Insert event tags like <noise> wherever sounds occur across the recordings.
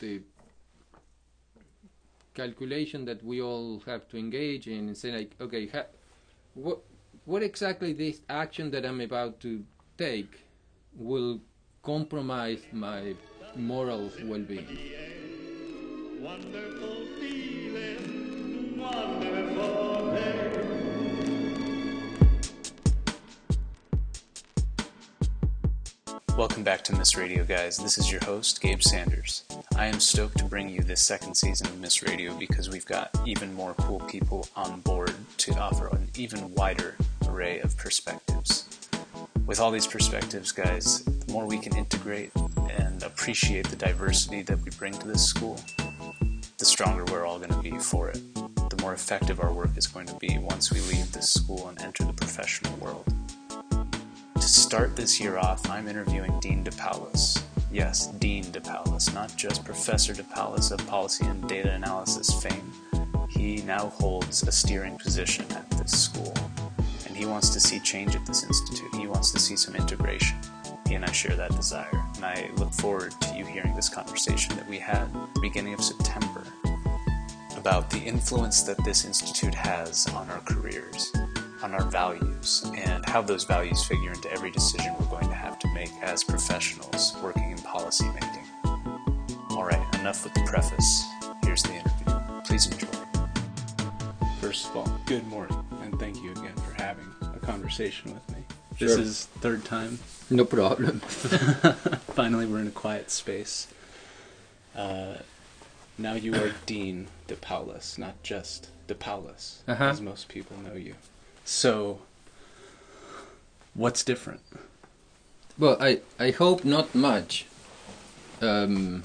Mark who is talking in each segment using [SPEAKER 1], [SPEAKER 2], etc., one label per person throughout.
[SPEAKER 1] the calculation that we all have to engage in and say like, okay, ha- what what exactly this action that I'm about to take will compromise my moral well-being.
[SPEAKER 2] Wonderful feeling, wonderful day.
[SPEAKER 3] Welcome back to MIIS Radio, guys. This is your host, Gabe Sanders. I am stoked to bring you this second season of MIIS Radio because we've got even more cool people on board to offer an even wider array of perspectives. With all these perspectives, guys, the more we can integrate and appreciate the diversity that we bring to this school, the stronger we're all going to be for it. The more effective our work is going to be once we leave this school and enter the professional world. To start this year off, I'm interviewing Dean DePaolis. Yes, Dean DePaolis, not just Professor DePaolis of policy and data analysis fame. He now holds a steering position at this school, and he wants to see change at this institute. He wants to see some integration. He and I share that desire, and I look forward to you hearing this conversation that we had beginning of September about the influence that this institute has on our careers, on our values, and how those values figure into every decision we're going to have to make as professionals working in policy making. All right, enough with the preface. Here's the interview. Please enjoy.
[SPEAKER 4] First of all, good morning, and thank you again for having a conversation with me. This
[SPEAKER 1] Sure.
[SPEAKER 4] is third time.
[SPEAKER 1] No problem. <laughs> <laughs>
[SPEAKER 4] Finally, we're in a quiet space. Uh, now you are <clears throat> Dean DePaolis, not just DePaolis,
[SPEAKER 1] Uh-huh.
[SPEAKER 4] as most people know you. So, what's different?
[SPEAKER 1] Well, I, I hope not much. Um,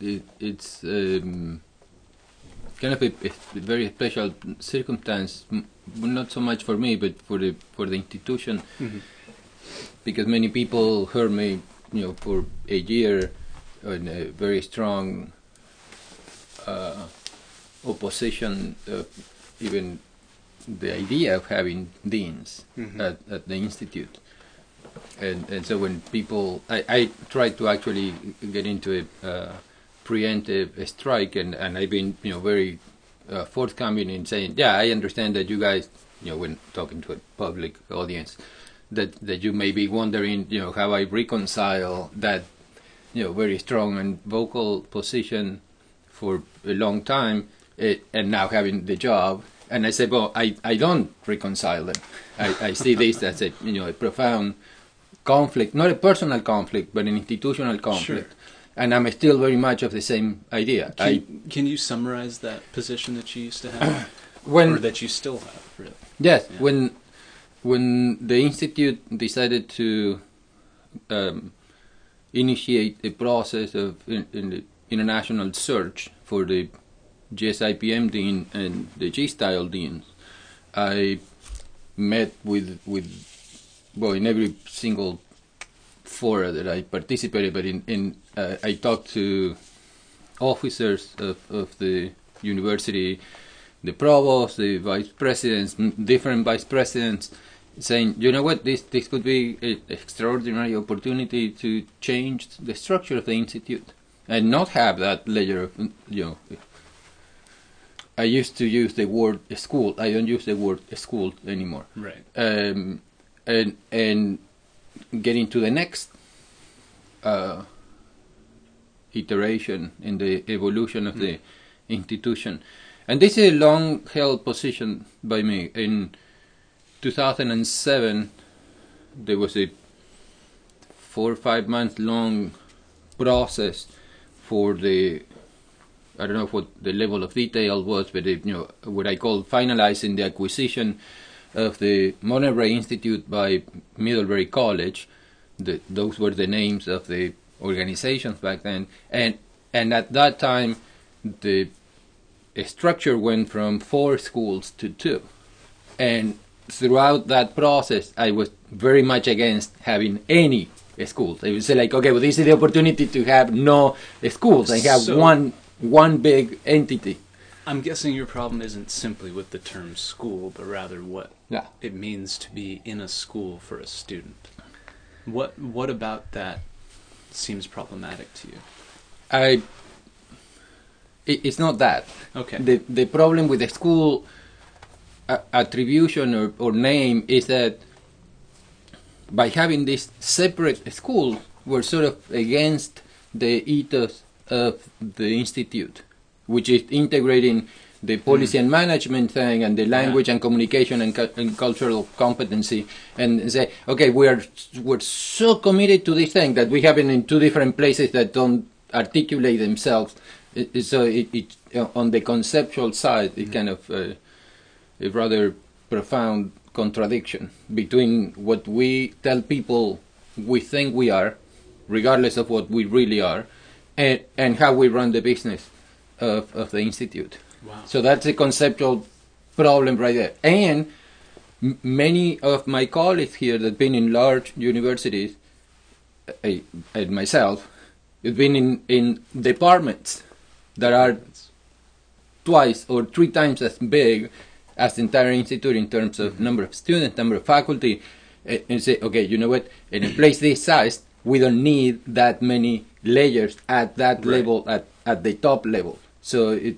[SPEAKER 1] it, it's um, kind of a, a very special circumstance, m- not so much for me, but for the for the institution, because many people heard me, you know, for a year in a very strong uh, opposition, even the idea of having deans
[SPEAKER 4] Mhm.
[SPEAKER 1] at, at the institute and and so when people I, I tried to actually get into a uh, preemptive strike and and I've been you know very uh, forthcoming in saying yeah I understand that you guys you know when talking to a public audience that that you may be wondering you know how I reconcile that you know very strong and vocal position for a long time eh, and now having the job. And I said well I, I don't reconcile them. I, I see this as a you know a profound conflict not a personal conflict but an institutional conflict and I'm still very much of the same idea
[SPEAKER 4] Can,
[SPEAKER 1] I
[SPEAKER 4] can you summarize that position that you used to have, <clears throat>
[SPEAKER 1] when
[SPEAKER 4] or that you still have? Really?
[SPEAKER 1] Yes,
[SPEAKER 4] Yeah.
[SPEAKER 1] when when the institute decided to um, initiate a process of in, in the international search for the GSIPM dean and the GSTILE deans, I met with with well in every single fora that I participated, but in in uh, I talked to officers of, of the university the provost, the vice presidents, different vice presidents, saying, you know what, this this could be an extraordinary opportunity to change the structure of the institute and not have that layer of, you know. I used to use the word school. I don't use the word school anymore.
[SPEAKER 4] Right.
[SPEAKER 1] Um, and and getting to the next uh, iteration in the evolution of the institution. And this is a long held position by me. In 2007, there was a four or five month long process for the I don't know what the level of detail was, but it, you know what I call finalizing the acquisition of the Monterey Institute by Middlebury College. The, those were the names of the organizations back then, and and at that time, the structure went from four schools to two, and throughout that process, I was very much against having any schools. I would say like, okay, well, this is the opportunity to have no schools and have
[SPEAKER 4] So-
[SPEAKER 1] one one big entity.
[SPEAKER 4] I'm guessing your problem isn't simply with the term school, but rather what
[SPEAKER 1] Yeah.
[SPEAKER 4] it means to be in a school for a student. What what about that seems problematic to you?
[SPEAKER 1] I. It, it's not that.
[SPEAKER 5] Okay.
[SPEAKER 1] The the problem with the school uh, attribution or, or name is that by having this separate school, we're sort of against the ethos of the institute, which is integrating the policy and management thing and the language and communication and, cu- and cultural competency, and say, okay, we're we're so committed to this thing that we have it in two different places that don't articulate themselves. It, so it, it on the conceptual side, it kind of uh, a rather profound contradiction between what we tell people we think we are, regardless of what we really are, and, and how we run the business of, of the institute.
[SPEAKER 5] Wow.
[SPEAKER 1] So that's a conceptual problem right there. And m- many of my colleagues here that have been in large universities, uh, and myself, have been in, in departments that are twice or three times as big as the entire institute in terms of number of students, number of faculty, eh, and say, okay, you know what? In a place this size, we don't need that many layers at that
[SPEAKER 5] Right.
[SPEAKER 1] level, at, at the top level. So it,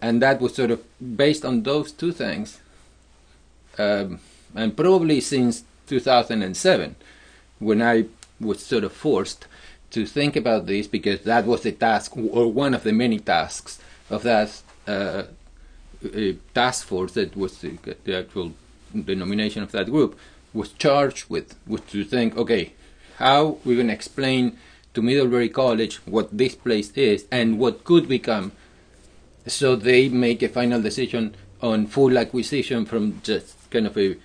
[SPEAKER 1] and that was sort of based on those two things, um, and probably since 2007, when I was sort of forced to think about this because that was the task or one of the many tasks of that uh, uh, task force that was the, the actual denomination of that group was charged with was to think okay how we're going to explain to Middlebury College what this place is and what could become so they make a final decision on full acquisition from just kind of a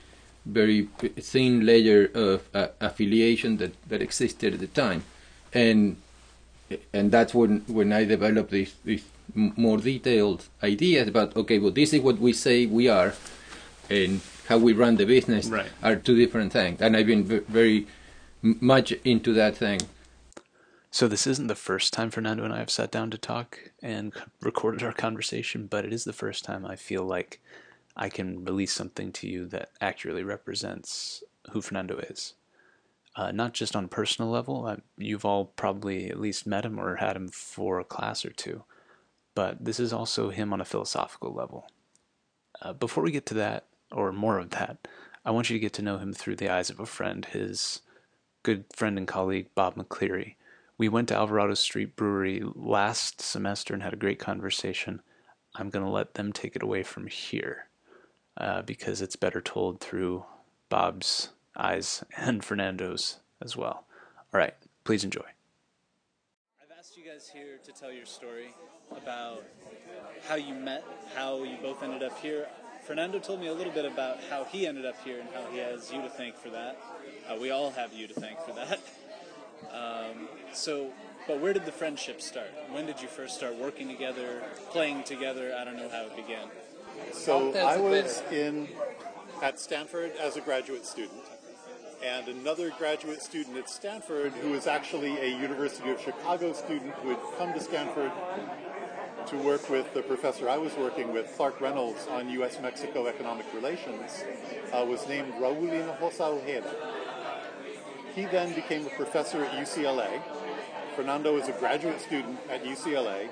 [SPEAKER 1] very thin layer of uh, affiliation that, that existed at the time, and and that's when when I developed these these more detailed ideas about okay, well this is what we say we are, and how we run the business
[SPEAKER 5] Right.
[SPEAKER 1] are two different things, and I've been very much into that thing.
[SPEAKER 4] So this isn't the first time Fernando and I have sat down to talk and recorded our conversation, but it is the first time I feel like I can release something to you that accurately represents who Fernando is. Uh, not just on a personal level, uh, you've all probably at least met him or had him for a class or two, but this is also him on a philosophical level. Uh, before we get to that, or more of that, I want you to get to know him through the eyes of a friend, his good friend and colleague, Bob McCleery. We went to Alvarado Street Brewery last semester and had a great conversation. I'm going to let them take it away from here uh, because it's better told through Bob's eyes <laughs> and Fernando's as well. All right, please enjoy.
[SPEAKER 5] I've asked you guys here to tell your story about how you met, how you both ended up here. Fernando told me a little bit about how he ended up here and how he has you to thank for that. Uh, we all have you to thank for that. <laughs> Um, so, but where did the friendship start? When did you first start working together, playing together? I don't know how it began.
[SPEAKER 6] So I was in at Stanford as a graduate student, and another graduate student at Stanford who was actually a University of Chicago student who had come to Stanford to work with the professor I was working with, Clark Reynolds, on U.S.-Mexico economic relations, uh, was named Raul Hinojosa Ojeda. He then became a professor at UCLA. Fernando is a graduate student at UCLA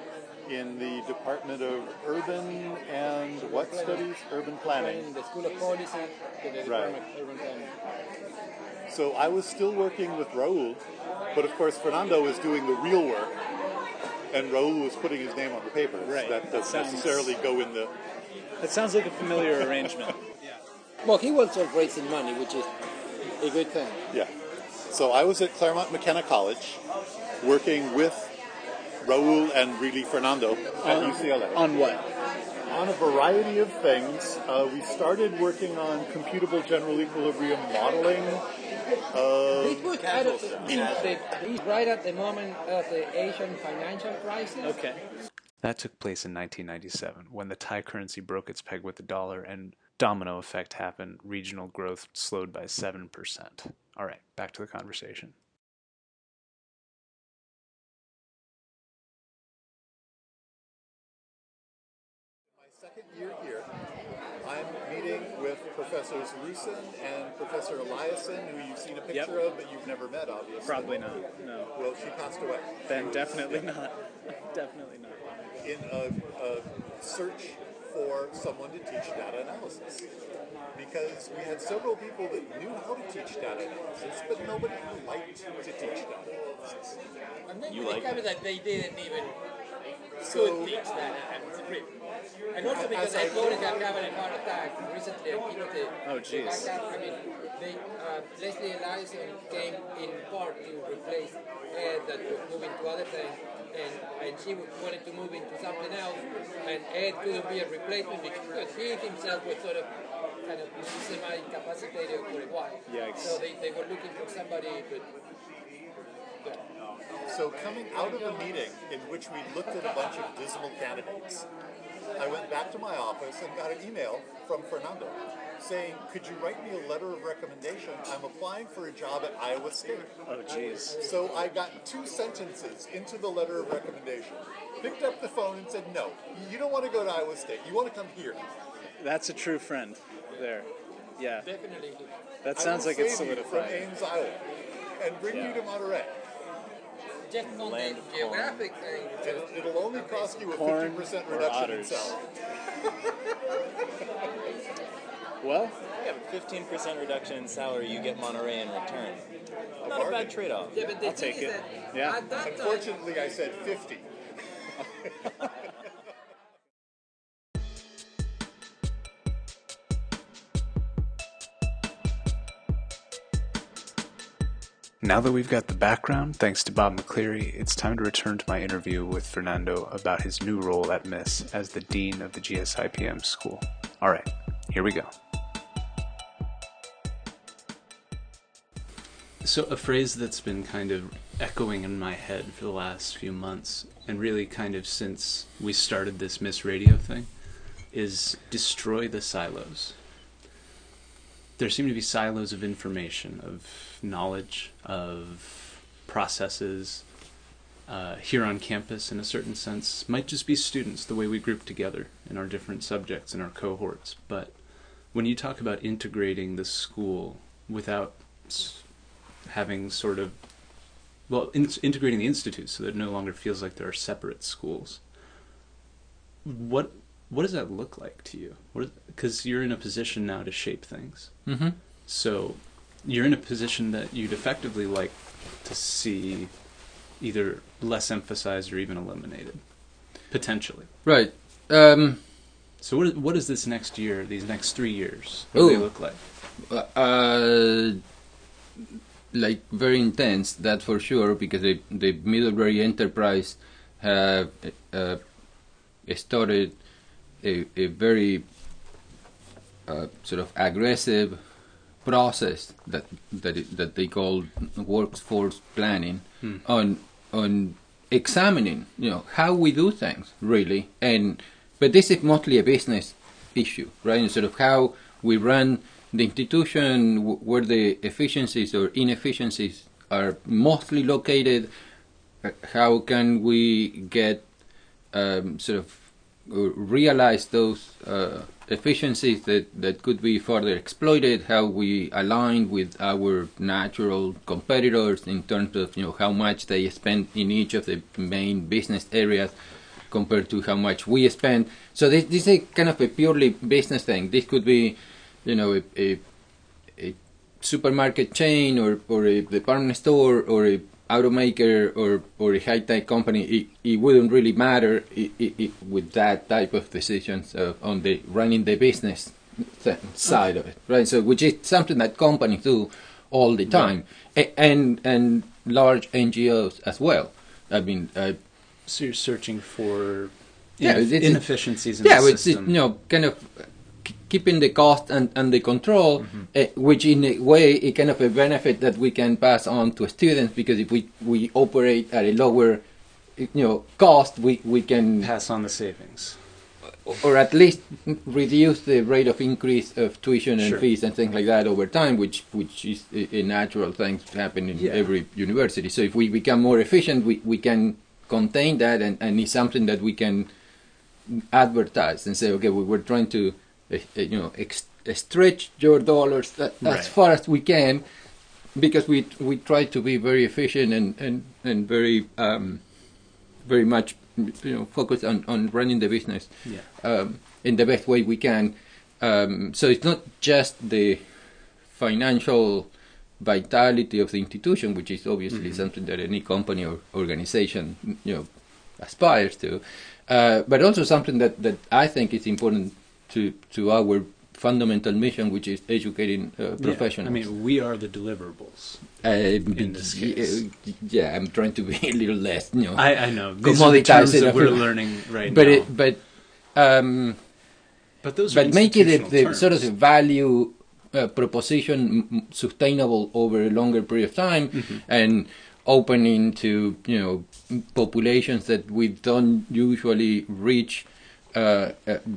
[SPEAKER 6] in the Department of Urban and what studies? Urban planning.
[SPEAKER 1] the School of Policy, the
[SPEAKER 6] Right.
[SPEAKER 1] of Urban Planning.
[SPEAKER 6] So I was still working with Raul, but of course Fernando was doing the real work, and Raul was putting his name on the papers.
[SPEAKER 5] Right.
[SPEAKER 6] That doesn't
[SPEAKER 5] Sounds-
[SPEAKER 6] necessarily go in the.
[SPEAKER 5] That sounds like a familiar arrangement. <laughs> yeah.
[SPEAKER 1] Well, he was also raising money, which is a good thing.
[SPEAKER 6] Yeah. So I was at Claremont McKenna College, working with Raul and really Fernando at UCLA.
[SPEAKER 5] On what?
[SPEAKER 6] on a variety of things. Uh, we started working on computable general equilibrium modeling. Uh,
[SPEAKER 7] It was out of the, the, right at the moment of the Asian financial crisis.
[SPEAKER 5] Okay.
[SPEAKER 4] That took place in 1997 when the Thai currency broke its peg with the dollar and domino effect happened. Regional growth slowed by 7%. All right, back to the conversation.
[SPEAKER 6] my second year here, I'm meeting with Professors Rusin and Professor Eliason, who you've seen a picture
[SPEAKER 5] Yep.
[SPEAKER 6] of, but you've never met, obviously.
[SPEAKER 5] Probably not. No.
[SPEAKER 6] Well, she passed away.
[SPEAKER 5] Then definitely not. <laughs> Definitely not.
[SPEAKER 6] in a, a search for someone to teach data analysis. Because we had several people that knew how to teach data analysis, but nobody liked to teach data analysis.
[SPEAKER 7] And then
[SPEAKER 8] You
[SPEAKER 7] you
[SPEAKER 8] like
[SPEAKER 7] discovered that they didn't even
[SPEAKER 6] So
[SPEAKER 7] could teach that and read. And also because
[SPEAKER 6] I
[SPEAKER 7] I noticed I'm having a heart attack recently. I think the,
[SPEAKER 5] Oh,
[SPEAKER 7] the
[SPEAKER 5] jeez.
[SPEAKER 7] backup, I mean, they, uh, Leslie Eliason came in part to replace Ed that was moving to other things. And, and she wanted to move into something else, and Ed couldn't be a replacement because he himself was sort of kind of semi-incapacitated for a while.
[SPEAKER 5] Yikes.
[SPEAKER 7] So they, they were looking for somebody, but
[SPEAKER 6] So coming out of a meeting in which we looked at a bunch of dismal candidates, I went back to my office and got an email from Fernando saying, could you write me a letter of recommendation? I'm applying for a job at Iowa State.
[SPEAKER 5] Oh, jeez.
[SPEAKER 6] So I got two sentences into the letter of recommendation, picked up the phone and said, no, you don't want to go to Iowa State. You want to come here.
[SPEAKER 5] That's a true friend there. Yeah.
[SPEAKER 7] definitely.
[SPEAKER 5] That sounds like it's
[SPEAKER 6] save you from
[SPEAKER 5] solidified.
[SPEAKER 6] Ames, Iowa, and bring you to Monterey.
[SPEAKER 7] Just on the
[SPEAKER 8] Land of corn.
[SPEAKER 7] geographic thing.
[SPEAKER 6] It'll, it'll only cost you a
[SPEAKER 5] Corn
[SPEAKER 6] 50% reduction in salary. <laughs>
[SPEAKER 5] Well,
[SPEAKER 8] You have a 15% reduction in salary, you get Monterey in return. Not a bad trade off.
[SPEAKER 7] Yeah, but the
[SPEAKER 5] I'll take it. Yeah.
[SPEAKER 7] at that time,
[SPEAKER 6] Unfortunately, I said 50. <laughs>
[SPEAKER 4] Now that we've got the background, thanks to Bob McCleery, it's time to return to my interview with Fernando about his new role at MIIS as the Dean of the GSIPM School. Alright, here we go. So, a phrase that's been kind of echoing in my head for the last few months, and really kind of since we started this MIIS Radio thing, is destroy the silos there seem to be silos of information, of knowledge, of processes. Uh, here on campus, in a certain sense, might just be students, the way we group together in our different subjects in our cohorts. But when you talk about integrating the school without having sort of, well, in- integrating the institute so that it no longer feels like there are separate schools, what what does that look like to you? Because you're in a position now to shape things.
[SPEAKER 1] Mm-hmm.
[SPEAKER 4] So you're in a position that you'd effectively like to see either less emphasized or even eliminated, potentially.
[SPEAKER 1] Right. Um,
[SPEAKER 4] So what what does this next year, these next three years, what do they look like?
[SPEAKER 1] uh, like very intense, that's for sure, because the the Middlebury Enterprise have uh, started a, a very uh, sort of aggressive process that that it, that they call workforce planning
[SPEAKER 4] Hmm.
[SPEAKER 1] on on examining you know how we do things really and but this is mostly a business issue right and sort of how we run the institution w- where the efficiencies or inefficiencies are mostly located uh, how can we get um, sort of realize those uh, efficiencies that, that could be further exploited, how we align with our natural competitors in terms of you know how much they spend in each of the main business areas compared to how much we spend. So this, this is kind of a purely business thing. This could be, you know, a, a, a supermarket chain or, or a department store or a automaker or, or a high tech company, it, it wouldn't really matter i i i with that type of decisions uh, on the running the business side of it, right? So, which is something that companies do all the time, A- and and large NGOs as well. I mean, uh,
[SPEAKER 4] So you're searching for
[SPEAKER 1] Yeah,
[SPEAKER 4] inefficiencies in
[SPEAKER 1] yeah,
[SPEAKER 4] the
[SPEAKER 1] it's
[SPEAKER 4] system.
[SPEAKER 1] you know kind of keeping the cost and, and the control,
[SPEAKER 4] Mm-hmm.
[SPEAKER 1] uh, which in a way is kind of a benefit that we can pass on to students because if we, we operate at a lower you know cost, we, we can
[SPEAKER 4] Pass on the savings.
[SPEAKER 1] or at least reduce the rate of increase of tuition and
[SPEAKER 4] Sure.
[SPEAKER 1] fees and things like that over time, which which is a, a natural thing to happen in
[SPEAKER 4] Yeah.
[SPEAKER 1] every university. So if we become more efficient, we, we can contain that, and, and it's something that we can advertise and say, okay, we, we're trying to, you know, ex- stretch your dollars that,
[SPEAKER 4] Right.
[SPEAKER 1] as far as we can, because we we try to be very efficient and and and very um, very much you know focused on, on running the business
[SPEAKER 4] Yeah.
[SPEAKER 1] um, in the best way we can. Um, so it's not just the financial vitality of the institution, which is obviously something that any company or organization you know aspires to, uh, but also something that, that I think is important to to our fundamental mission, which is educating uh, professionals.
[SPEAKER 4] I mean, we are the deliverables.
[SPEAKER 1] Uh,
[SPEAKER 4] in this case.
[SPEAKER 1] yeah, I'm trying to be <laughs> a little less, you know.
[SPEAKER 4] I, I know. These are the terms that we're learning right
[SPEAKER 1] but
[SPEAKER 4] now.
[SPEAKER 1] it, but um,
[SPEAKER 4] but those
[SPEAKER 1] but make it a,
[SPEAKER 4] institutional
[SPEAKER 1] the sort of the value uh, proposition sustainable over a longer period of time
[SPEAKER 4] Mm-hmm.
[SPEAKER 1] and opening to you know populations that we don't usually reach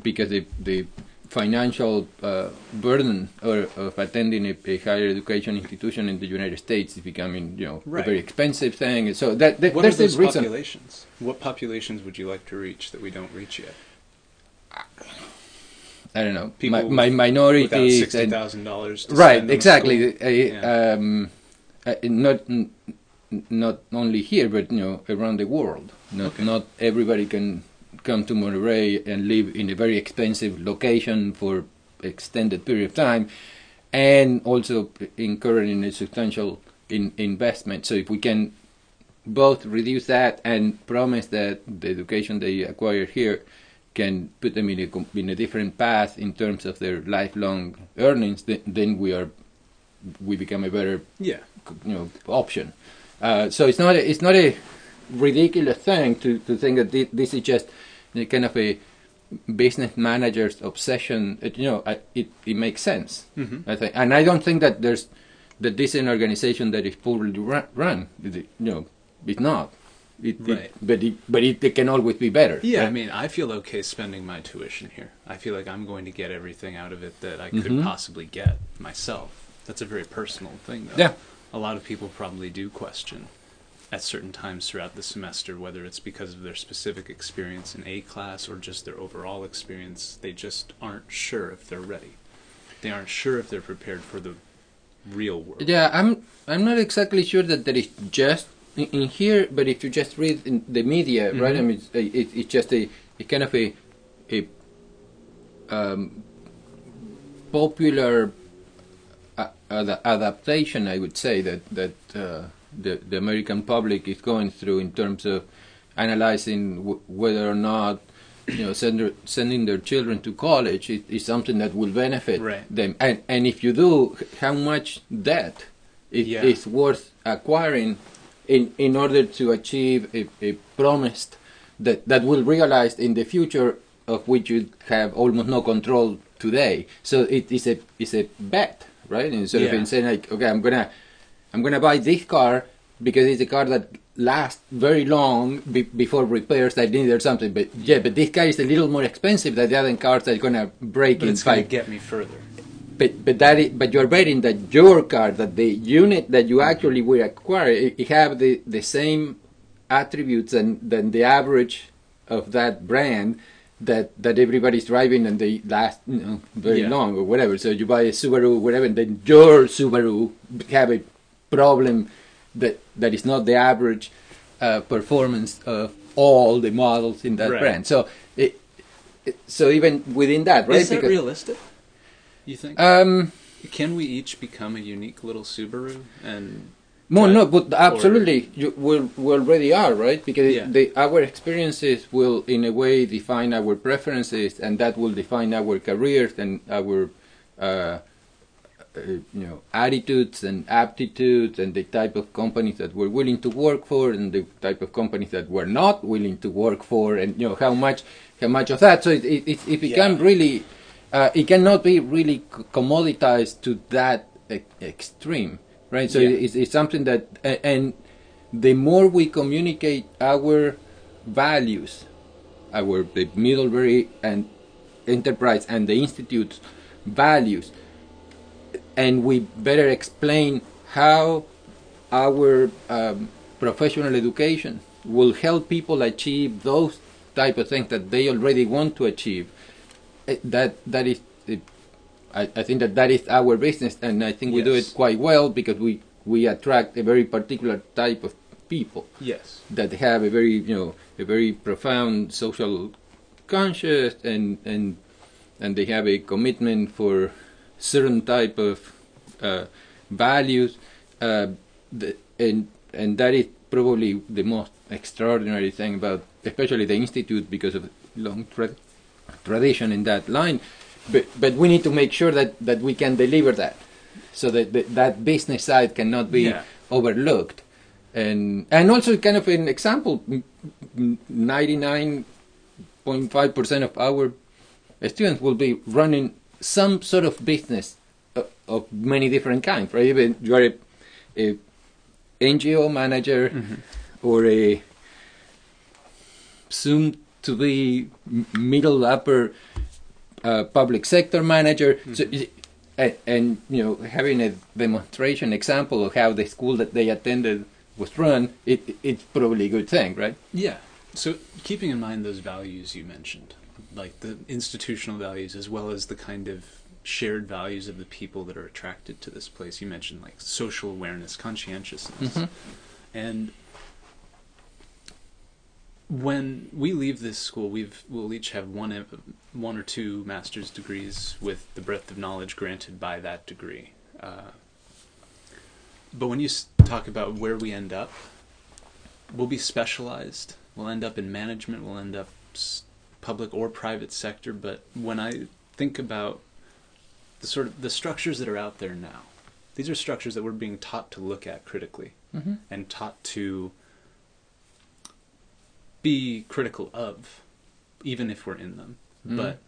[SPEAKER 1] because the the financial uh, burden or, of attending a, a higher education institution in the United States is becoming you know
[SPEAKER 4] Right.
[SPEAKER 1] a very expensive thing so that, that
[SPEAKER 4] What
[SPEAKER 1] there's
[SPEAKER 4] are those
[SPEAKER 1] reason
[SPEAKER 4] populations? What populations would you like to reach that we don't reach yet?
[SPEAKER 1] I don't know
[SPEAKER 4] People
[SPEAKER 1] my, my minorities
[SPEAKER 4] sixty
[SPEAKER 1] and
[SPEAKER 4] thousand dollars.
[SPEAKER 1] right exactly uh,
[SPEAKER 4] Yeah.
[SPEAKER 1] um, uh, not not only here but you know around the world not
[SPEAKER 4] Okay.
[SPEAKER 1] not everybody can come to Monterey and live in a very expensive location for extended period of time and also incurring a substantial in, investment so if we can both reduce that and promise that the education they acquire here can put them in a, in a different path in terms of their lifelong earnings, then, then we are we become a better
[SPEAKER 4] Yeah.
[SPEAKER 1] you know option. Uh, so it's not a, it's not a ridiculous thing to, to think that this is just kind of a business manager's obsession. It, you know, I, it it makes sense.
[SPEAKER 4] Mhm.
[SPEAKER 1] I think, and I don't think that there's that this is an organization that is poorly run. run. It- You know, it's not. It, it-
[SPEAKER 4] Right.
[SPEAKER 1] but it but it, it can always be better.
[SPEAKER 4] Yeah,
[SPEAKER 1] right?
[SPEAKER 4] I mean, I feel okay spending my tuition here. I feel like I'm going to get everything out of it that I could
[SPEAKER 1] Mhm.
[SPEAKER 4] possibly get myself. That's a very personal thing, though.
[SPEAKER 1] Yeah.
[SPEAKER 4] A lot of people probably do question at certain times throughout the semester whether it's because of their specific experience in A class or just their overall experience. They just aren't sure if they're ready. They aren't sure if they're prepared for the real world.
[SPEAKER 1] Yeah, I'm I'm not exactly sure that there is just in, in here, but if you just read in the media, right? I mean, it's, it, it's just a, a kind of a a um, popular ad- adaptation, I would say that that uh, the the American public is going through in terms of analyzing w- whether or not you know send their, sending their children to college is, is something that will benefit
[SPEAKER 4] Right.
[SPEAKER 1] them, and and if you do, how much debt is,
[SPEAKER 4] Yeah.
[SPEAKER 1] is worth acquiring in in order to achieve a, a promised that that will realize in the future of which you have almost no control today. So it is a it's a bet, right? Instead
[SPEAKER 4] Yeah.
[SPEAKER 1] of saying like, okay, I'm gonna I'm gonna buy this car because it's a car that lasts very long be- before repairs that need or something. But yeah, but this car is a little more expensive than the other cars that are gonna break
[SPEAKER 4] But
[SPEAKER 1] in
[SPEAKER 4] it's going to get me further.
[SPEAKER 1] But but that is, but you're betting that your car, that the unit that you actually will acquire, it, it have the, the same attributes and than the average of that brand that that everybody's driving and they last you know very
[SPEAKER 4] Yeah.
[SPEAKER 1] long or whatever. So you buy a Subaru, whatever, and then your Subaru have a problem that that is not the average uh, performance of all the models in that
[SPEAKER 4] Right.
[SPEAKER 1] brand. So it, it, so even within that, right?
[SPEAKER 4] Is that
[SPEAKER 1] Because-
[SPEAKER 4] realistic? You think?
[SPEAKER 1] um.
[SPEAKER 4] Can we each become a unique little Subaru and
[SPEAKER 1] No, no, but absolutely, you, we, we already are, right? Because
[SPEAKER 4] Yeah.
[SPEAKER 1] the, our experiences will, in a way, define our preferences, and that will define our careers and our, uh, uh, you know, attitudes and aptitudes, and the type of companies that we're willing to work for, and the type of companies that we're not willing to work for, and you know how much, how much of that. So it it, it, it becomes
[SPEAKER 4] Yeah.
[SPEAKER 1] really, uh, it cannot be really commoditized to that e- extreme, right? So
[SPEAKER 4] Yeah.
[SPEAKER 1] it's, it's something that, and the more we communicate our values, our the Middlebury and Enterprise and the Institute's values, and we better explain how our um, professional education will help people achieve those type of things that they already want to achieve. eh, That that is, eh, I, I think that that is our business, and I think we do it quite well because we we attract a very particular type of people
[SPEAKER 4] Yes.
[SPEAKER 1] that have a very you know a very profound social conscious and and and they have a commitment for certain type of uh, values uh, the, and and that is probably the most extraordinary thing about especially the institute because of long tra- tradition in that line but but we need to make sure that that we can deliver that so that that, that business side cannot be
[SPEAKER 4] Yeah.
[SPEAKER 1] overlooked and and also kind of an example 99.5% of our students will be running some sort of business of, of many different kinds right? Even you are a, a ngo manager or a soon to be middle upper uh, public sector manager. So, and, and you know having a demonstration example of how the school that they attended was run it it's probably a good thing right?
[SPEAKER 4] Yeah. So keeping in mind those values you mentioned, like the institutional values as well as the kind of shared values of the people that are attracted to this place. You mentioned like social awareness, conscientiousness.
[SPEAKER 1] Mhm.
[SPEAKER 4] And when we leave this school, we've we'll each have one one or two master's degrees with the breadth of knowledge granted by that degree. Uh, but when you talk about where we end up, we'll be specialized. We'll end up in management. We'll end up public or private sector. But when I think about the sort of the structures that are out there now, these are structures that we're being taught to look at critically
[SPEAKER 1] mm-hmm.
[SPEAKER 4] and taught to be critical of, even if we're in them.
[SPEAKER 1] Mhm.
[SPEAKER 4] But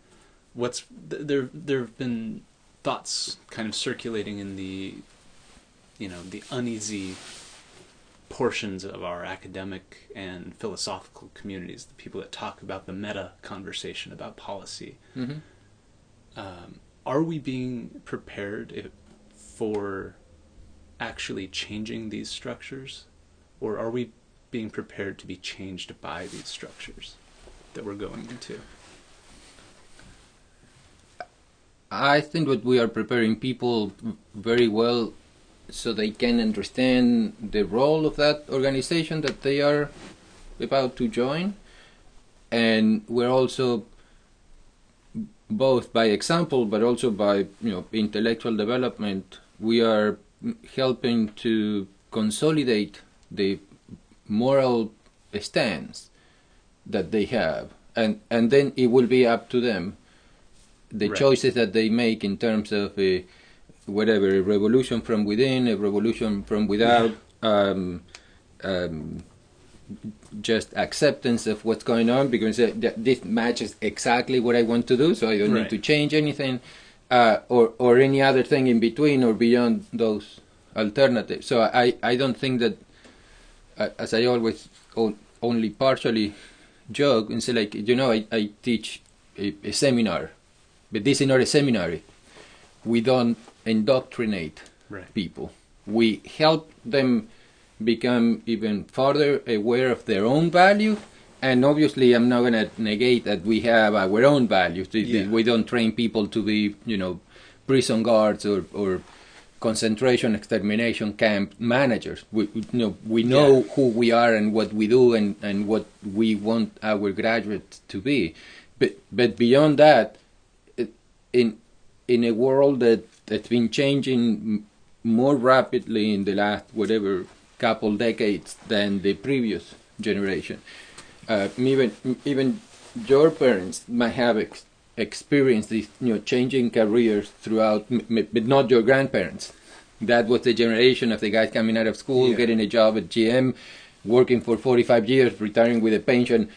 [SPEAKER 4] what's there? There have been thoughts kind of circulating in the, you know, the uneasy portions of our academic and philosophical communities, the people that talk about the meta conversation about policy.
[SPEAKER 1] Mm-hmm.
[SPEAKER 4] Um, are we being prepared if, for actually changing these structures, or are we being prepared to be changed by these structures that we're going into?
[SPEAKER 1] I think that we are preparing people very well so they can understand the role of that organization that they are about to join. And we're also both by example but also by you know intellectual development we are helping to consolidate the moral stance that they have and and then it will be up to them the
[SPEAKER 4] Right.
[SPEAKER 1] choices that they make in terms of a whatever a revolution from within, a revolution from without, um, um, just acceptance of what's going on because uh, th- this matches exactly what I want to do, so I don't
[SPEAKER 4] Right.
[SPEAKER 1] need to change anything, uh, or or any other thing in between or beyond those alternatives. So I I don't think that, uh, as I always o- only partially joke and say like you know I, I teach a, a seminar but this is not a seminary. We don't indoctrinate
[SPEAKER 4] Right.
[SPEAKER 1] people. We help them become even further aware of their own value. And obviously, I'm not going to negate that we have our own values. We-
[SPEAKER 4] Yeah.
[SPEAKER 1] We don't train people to be, you know, prison guards or, or concentration extermination camp managers. We, we- you know, we know
[SPEAKER 4] Yeah.
[SPEAKER 1] who we are and what we do and, and what we want our graduates to be. But but beyond that, in in a world that that's been changing more rapidly in the last whatever couple decades than the previous generation, uh, even even your parents might have ex- experienced these you know changing careers throughout, m- m- but not your grandparents. That was the generation of the guys coming out of school,
[SPEAKER 4] Yeah.
[SPEAKER 1] getting a job at GM, working for 45 years, retiring with a pension,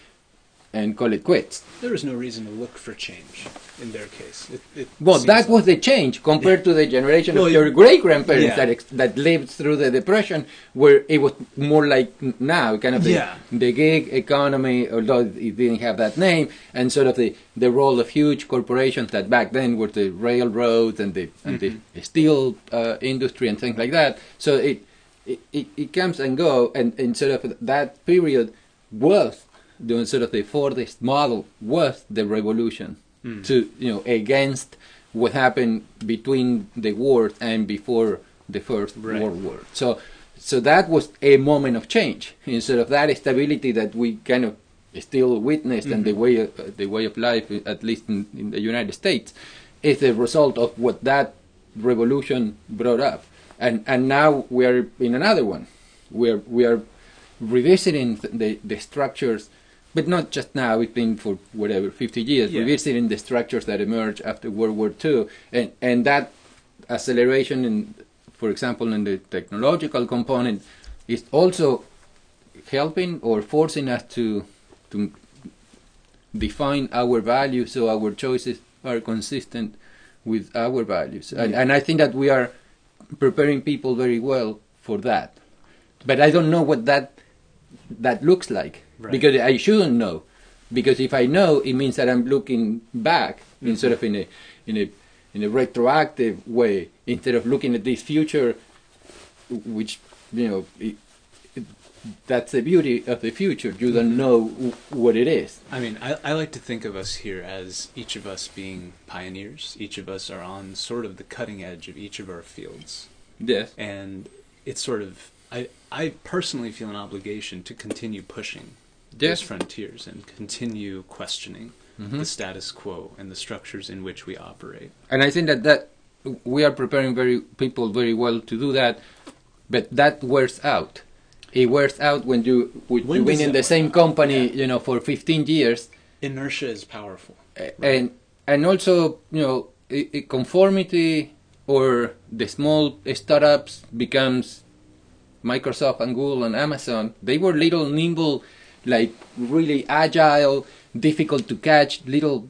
[SPEAKER 1] and call it quits.
[SPEAKER 4] There is no reason to look for change in their case. It, it
[SPEAKER 1] Well, that
[SPEAKER 4] like-
[SPEAKER 1] was the change compared to the generation
[SPEAKER 4] Well,
[SPEAKER 1] of your great grandparents
[SPEAKER 4] yeah.
[SPEAKER 1] that ex- that lived through the depression, where it was more like now, kind of the,
[SPEAKER 4] Yeah.
[SPEAKER 1] the gig economy, although it didn't have that name, and sort of the, the role of huge corporations that back then were the railroads and the and the steel uh, industry and things like that. So it it, it, it comes and go, and, and sort of that period was doing sort of the Fordist model was the revolution hmm. to you know against what happened between the wars and before the first
[SPEAKER 4] Right.
[SPEAKER 1] world war. So so that was a moment of change instead of that stability that we kind of still witnessed and the mm-hmm. way of, the way of life at least in, in the United States is the result of what that revolution brought up and and now we are in another one we are we are revisiting the the structures but not just now it's been for whatever 50 years.
[SPEAKER 4] Yeah.
[SPEAKER 1] revisiting the structures that emerged after World War II and and that acceleration in for example in the technological component is also helping or forcing us to to define our values so our choices are consistent with our values. And, and i think that we are preparing people very well for that. But i don't know what that that looks like
[SPEAKER 4] Right.
[SPEAKER 1] because i shouldn't know because if i know it means that i'm looking back mm-hmm. instead of in a in a in a retroactive way instead of looking at this future which you know it, it, that's the beauty of the future you don't mm-hmm. know w- what it is
[SPEAKER 4] I mean, I, I like to think of us here as each of us being pioneers. Each of us are on sort of the cutting edge of each of our fields.
[SPEAKER 1] yes
[SPEAKER 4] And it's sort of, I, I personally feel an obligation to continue pushing. Those frontiers and continue questioning mm-hmm. the status quo and the structures in which we operate.
[SPEAKER 1] and I think that that we are preparing very people very well to do that, but that wears out. It wears out when you when you've been in the same
[SPEAKER 4] out?
[SPEAKER 1] company,
[SPEAKER 4] Yeah.
[SPEAKER 1] you know, for 15 years,
[SPEAKER 4] Inertia is powerful.
[SPEAKER 1] a- and and also you know i- i- conformity or the small startups becomes Microsoft and Google and Amazon. They were little nimble, like really agile, difficult to catch little.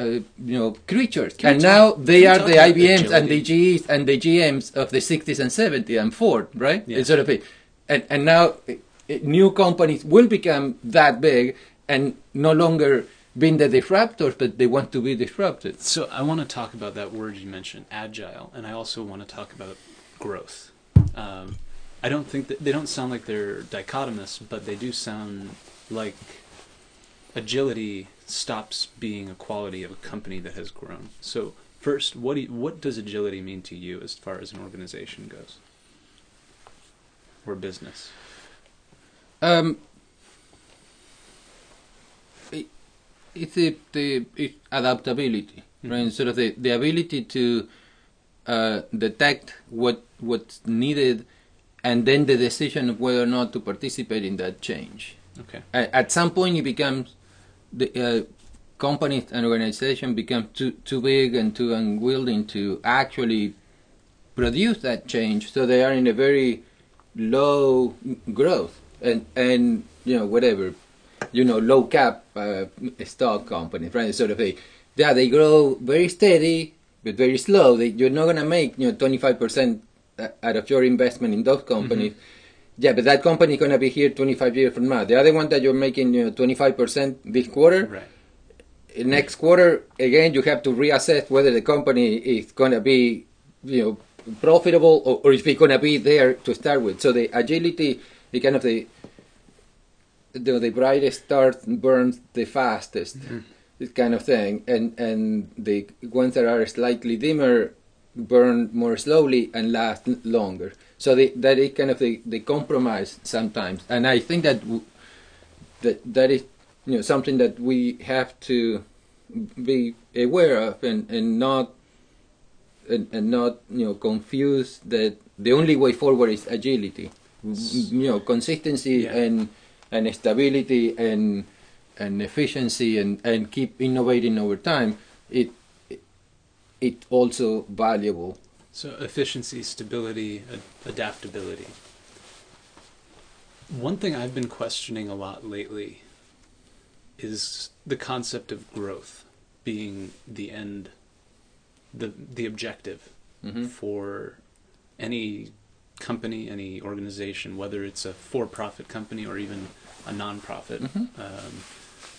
[SPEAKER 1] Uh, you know creatures,
[SPEAKER 4] Can
[SPEAKER 1] and
[SPEAKER 4] talk-
[SPEAKER 1] now they are the
[SPEAKER 4] about
[SPEAKER 1] IBMs and the? GEs and the GMs of the 60s and 70s and Ford, right?
[SPEAKER 4] Yeah.
[SPEAKER 1] Sort of a, and and now uh, uh, new companies will become that big and no longer being the disruptors, but they want to be disrupted.
[SPEAKER 4] So I want to talk about that word you mentioned, agile, and I also want to talk about growth. Um, I don't think that they don't sound like they're dichotomous, but they do sound like agility stops being a quality of a company that has grown. So first, what do you, what does agility mean to you as far as an organization goes, or business?
[SPEAKER 1] Um, it, it's the, the it's adaptability, right? Sort of the, the ability to uh, detect what what's needed, and then the decision of whether or not to participate in that change.
[SPEAKER 4] Okay.
[SPEAKER 1] At, at some point, it becomes the uh, companies and organization become too too big and too unwilling to actually produce that change, so they are in a very low growth and and you know whatever you know low cap uh, stock companies right sort of a yeah they grow very steady but very slow they, you're not going to make you know 25% Uh, out of your investment in those companies. Mm-hmm. Yeah but that company is going to be here 25 years from now. The other one that you're making you know 25% this quarter
[SPEAKER 4] Right.
[SPEAKER 1] Uh, next quarter again you have to reassess whether the company is going to be you know profitable or, or if it's going to be there to start with. So the agility the kind of the the, the brightest star burns the fastest mm-hmm. this kind of thing. And and the ones that are slightly dimmer burn more slowly and last longer. So the, that is kind of the, the compromise sometimes. And i think that w- that that is you know something that we have to be aware of and, and not and, and not you know confuse that the only way forward is agility. You know consistency
[SPEAKER 4] Yeah.
[SPEAKER 1] and and stability and and efficiency and and keep innovating over time. It it, also valuable
[SPEAKER 4] So efficiency, stability, ad- adaptability. One thing I've been questioning a lot lately is the concept of growth being the end, the the objective
[SPEAKER 1] Mhm.
[SPEAKER 4] for any company, any organization, whether it's a for-profit company or even a non-profit. Um,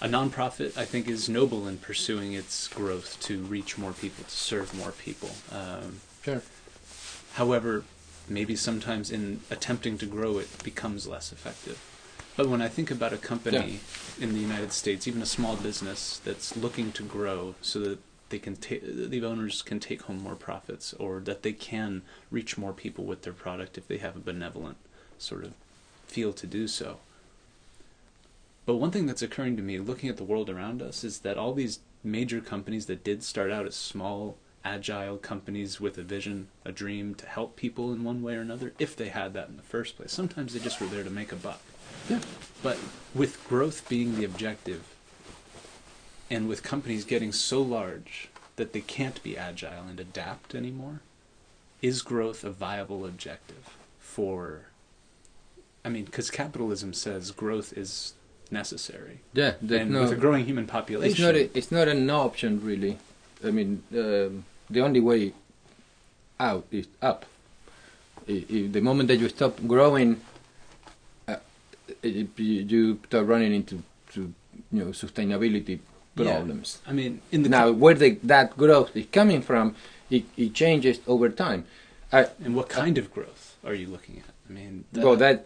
[SPEAKER 4] a non-profit, I think, is noble in pursuing its growth to reach more people, to serve more people. Um,
[SPEAKER 1] sure
[SPEAKER 4] However, maybe sometimes in attempting to grow it becomes less effective. But when I think about a company in the United States, even a small business that's looking to grow so that they can ta- the owners can take home more profits or that they can reach more people with their product if they have a benevolent sort of feel to do so. But one thing that's occurring to me looking at the world around us is that all these major companies that did start out as small, agile companies with a vision, a dream to help people in one way or another, if they had that in the first place. Sometimes they just were there to make a buck.
[SPEAKER 1] Yeah.
[SPEAKER 4] But with growth being the objective, and with companies getting so large that they can't be agile and adapt anymore, is growth a viable objective for? I mean, because capitalism says growth is necessary,
[SPEAKER 1] Yeah, there's
[SPEAKER 4] and
[SPEAKER 1] no.
[SPEAKER 4] with a growing human
[SPEAKER 1] it's
[SPEAKER 4] population,
[SPEAKER 1] not. A, it's not an option really. I mean, um, the only way out is up. I- I- the moment that you stop growing, uh, you- start running into to, you know sustainability
[SPEAKER 4] Yeah.
[SPEAKER 1] problems.
[SPEAKER 4] I mean, in the
[SPEAKER 1] now, where the, that growth is coming from, it, it changes over time. I,
[SPEAKER 4] and what kind of growth are you looking at? I mean,
[SPEAKER 1] well, that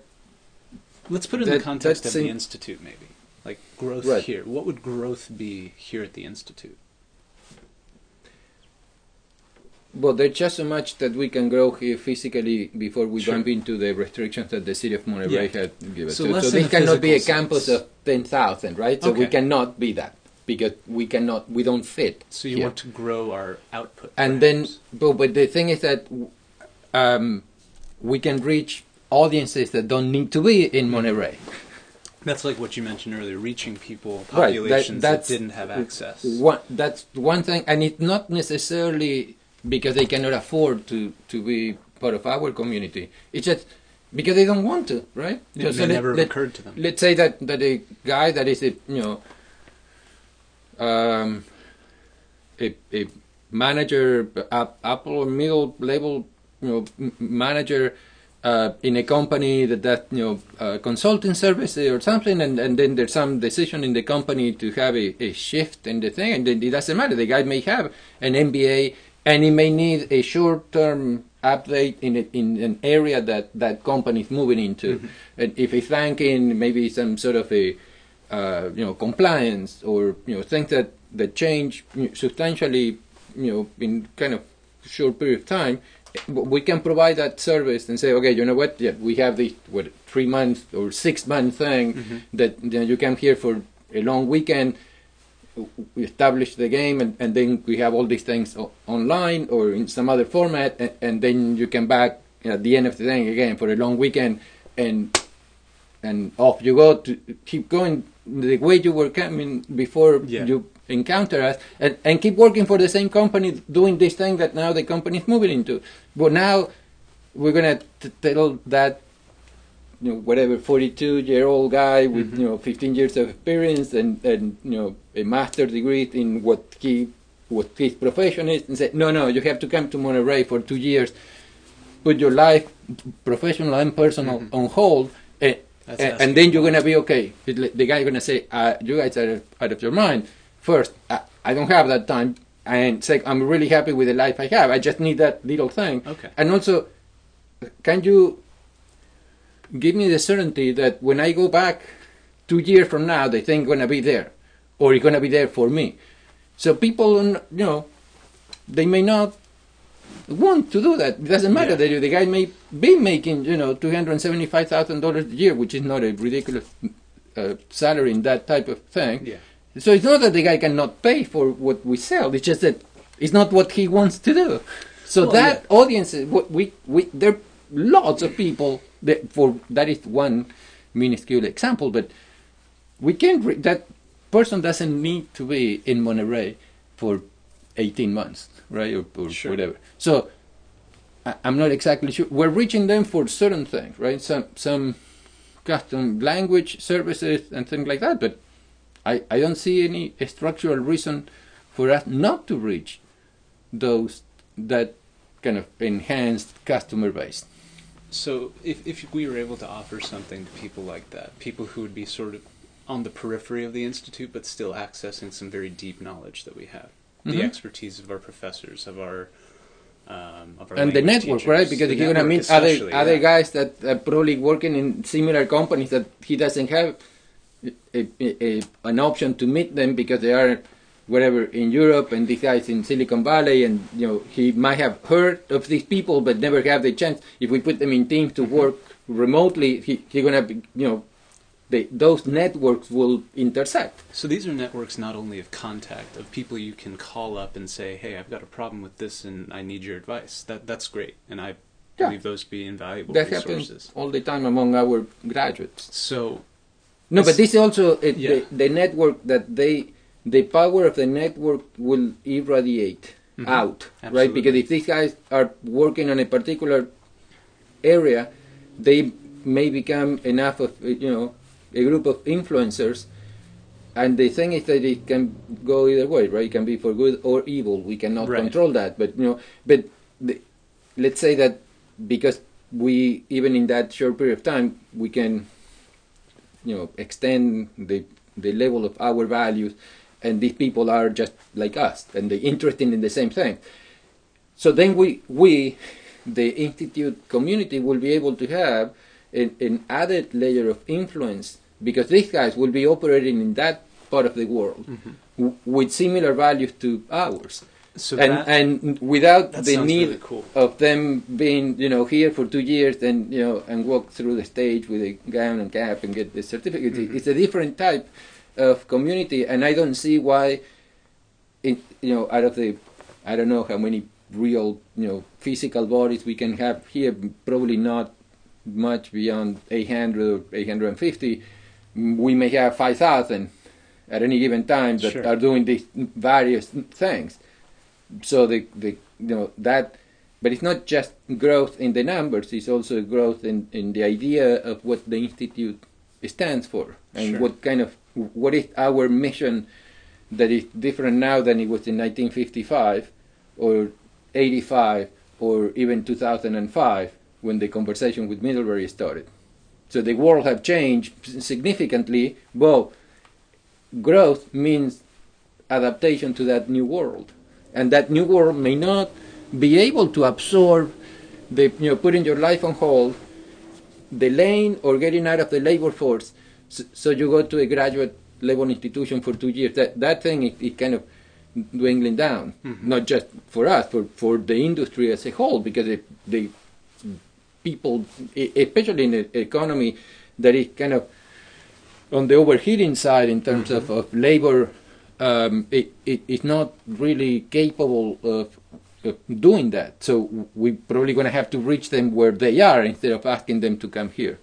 [SPEAKER 4] let's put it in
[SPEAKER 1] that-
[SPEAKER 4] the context of the institute, maybe. Like growth
[SPEAKER 1] Right.
[SPEAKER 4] here. What would growth be here at the institute?
[SPEAKER 1] Well, there's just so much that we can grow here physically before we
[SPEAKER 4] Sure.
[SPEAKER 1] bump into the restrictions that the city of Monterey
[SPEAKER 4] Yeah.
[SPEAKER 1] had given.
[SPEAKER 4] So
[SPEAKER 1] So, so this cannot be a
[SPEAKER 4] physical
[SPEAKER 1] campus of 10,000, right? So we cannot be that because we cannot, we don't fit.
[SPEAKER 4] So you
[SPEAKER 1] here.
[SPEAKER 4] want to grow our output.
[SPEAKER 1] and then, but, but the thing is that um, we can reach audiences that don't need to be in Monterey.
[SPEAKER 4] That's like what you mentioned earlier, reaching people,
[SPEAKER 1] Right, that-
[SPEAKER 4] populations that, didn't have access.
[SPEAKER 1] One, that's one thing, and it's not necessarily because they cannot afford to, to be part of our community. It's just because they don't want to, right?
[SPEAKER 4] It
[SPEAKER 1] So
[SPEAKER 4] never
[SPEAKER 1] let-
[SPEAKER 4] occurred to them.
[SPEAKER 1] Let's say that, that a guy that is a you know um, a, a manager, up, upper or middle level you know manager uh, in a company that that you know uh, consulting services or something, and, and then there's some decision in the company to have a, a shift in the thing, and then it doesn't matter. The guy may have an MBA, and he may need a short-term update in a, in an area that that company is moving into, and if he's thinking maybe some sort of a uh, you know compliance or you know things that that change substantially you know in kind of short period of time we can provide that service and say okay you know what? Yeah we have the what three month or six month thing mm-hmm. that you, know, you come here for a long weekend we establish the game and, and then we have all these things o- online or in some other format and, and then you come back at the end of the day again for a long weekend and and off you go to keep going the way you were coming before
[SPEAKER 4] Yeah.
[SPEAKER 1] you encounter us and, and keep working for the same company doing this thing that now the company is moving into. But now we're gonna tell that you know whatever 42 year old guy with mm-hmm. you know 15 years of experience and and you know a master's degree in what he what his profession is and say no no you have to come to Monterey for two years. Put your life professional and personal mm-hmm. on hold and,
[SPEAKER 4] That's
[SPEAKER 1] and, and then you're gonna be okay. The guy gonna say uh, you guys are out of your mind. First I, I don't have that time. And say I'm really happy with the life I have. I just need that little thing.
[SPEAKER 4] Okay.
[SPEAKER 1] and also can you give me the certainty that when I go back two years from now, the thing gonna be there, or it's gonna be there for me. So people, you know, they may not want to do that. It doesn't matter
[SPEAKER 4] Yeah.
[SPEAKER 1] that you- the guy may be making, you know, two hundred seventy-five thousand dollars a year, which is not a ridiculous uh, salary in that type of thing.
[SPEAKER 4] Yeah.
[SPEAKER 1] So it's not that the guy cannot pay for what we sell. It's just that it's not what he wants to do. So
[SPEAKER 4] Well,
[SPEAKER 1] that audience, is what we we there are lots of people that for that is one minuscule example, but we can't. Re- that person doesn't need to be in Monterey for eighteen months, right, or, or
[SPEAKER 4] Sure.
[SPEAKER 1] whatever. So I, I'm not exactly sure. We're reaching them for certain things, right? Some some custom language services and things like that, but I, I don't see any structural reason for us not to reach those that kind of enhanced customer base.
[SPEAKER 4] So if if we were able to offer something to people like that, people who would be sort of on the periphery of the institute but still accessing some very deep knowledge that we have, the
[SPEAKER 1] Mhm.
[SPEAKER 4] expertise of our professors, of our um, of our
[SPEAKER 1] and the network,
[SPEAKER 4] teachers,
[SPEAKER 1] right? Because
[SPEAKER 4] the
[SPEAKER 1] you're gonna meet other
[SPEAKER 4] especially,
[SPEAKER 1] other guys that are probably working in similar companies that he doesn't have a, a, an option to meet them because they are whatever in Europe and these guy's in Silicon Valley and you know he might have heard of these people but never have the chance if we put them in teams to
[SPEAKER 4] Mm-hmm.
[SPEAKER 1] work remotely he, he gonna be, you know they, those networks will intersect.
[SPEAKER 4] So these are networks not only of contact of people you can call up and say, "Hey, I've got a problem with this and I need your advice." That that's great, and I
[SPEAKER 1] Yeah.
[SPEAKER 4] believe those to be invaluable
[SPEAKER 1] That
[SPEAKER 4] resources.
[SPEAKER 1] happens all the time among our graduates.
[SPEAKER 4] So
[SPEAKER 1] No, but this is also uh,
[SPEAKER 4] Yeah.
[SPEAKER 1] the, the network that they, the power of the network will irradiate
[SPEAKER 4] Mhm.
[SPEAKER 1] out,
[SPEAKER 4] Absolutely.
[SPEAKER 1] right? Because if these guys are working on a particular area, they may become enough of you know a group of influencers. And the thing is that it can go either way, right? It can be for good or evil. We cannot
[SPEAKER 4] Right.
[SPEAKER 1] control that, but you know, but the, let's say that because we even in that short period of time we can you know extend the the level of our values and these people are just like us and they're interested in the same thing so then we we the institute community will be able to have an, an added layer of influence because these guys will be operating in that part of the world w- with similar values to ours
[SPEAKER 4] Mm-hmm. so
[SPEAKER 1] and
[SPEAKER 4] that,
[SPEAKER 1] and without the need
[SPEAKER 4] really cool.
[SPEAKER 1] of them being you know here for two years and you know and walk through the stage with a gown and cap and get the certificate
[SPEAKER 4] Mhm.
[SPEAKER 1] it's a different type of community and i don't see why it you know out of the i don't know how many real you know physical bodies we can have here probably not much beyond 800 or 850 we may have 5000 at any given time that
[SPEAKER 4] Sure.
[SPEAKER 1] are doing these various things so the the you know that but it's not just growth in the numbers it's also growth in in the idea of what the institute stands for and
[SPEAKER 4] Sure.
[SPEAKER 1] what kind of what is our mission that is different now than it was in 1955 or 85 or even 2005 when the conversation with Middlebury started. So the world have changed significantly but growth means adaptation to that new world. And that new world may not be able to absorb the you know putting your life on hold delaying or getting out of the labor force. So, so you go to a graduate level institution for two years. That that thing is, is kind of dwindling down. Mm-hmm. Not just for us for for the industry as a whole because it, the people especially in the economy that is kind of on the overheating side in terms of, of labor, um, it, it it's not really capable of, of doing that. So we're probably going to have to reach them where they are instead of asking them to come here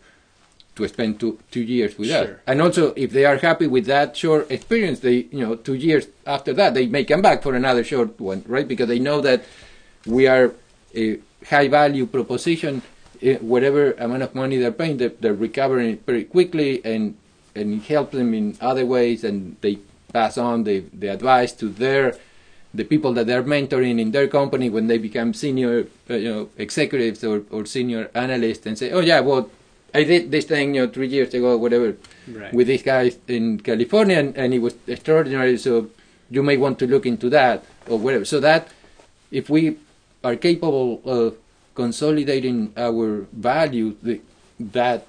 [SPEAKER 1] to spend two two years with us. And also, if they are happy with that short experience, they you know two years after that they may come back for another short one, right? Because they know that we are a high value proposition. Eh, Whatever amount of money they're paying, they're, they're recovering it very quickly, and and it helps them in other ways, and they pass on the, the advice to their the people that they're mentoring in their company when they become senior, uh, you know, executives or, or senior analysts, and say, oh yeah, well, I did this thing, you know, three years ago, whatever,
[SPEAKER 4] Right.
[SPEAKER 1] with these guys in California, and, and it was extraordinary. So you may want to look into that or whatever. So that if we are capable of consolidating our value, the, that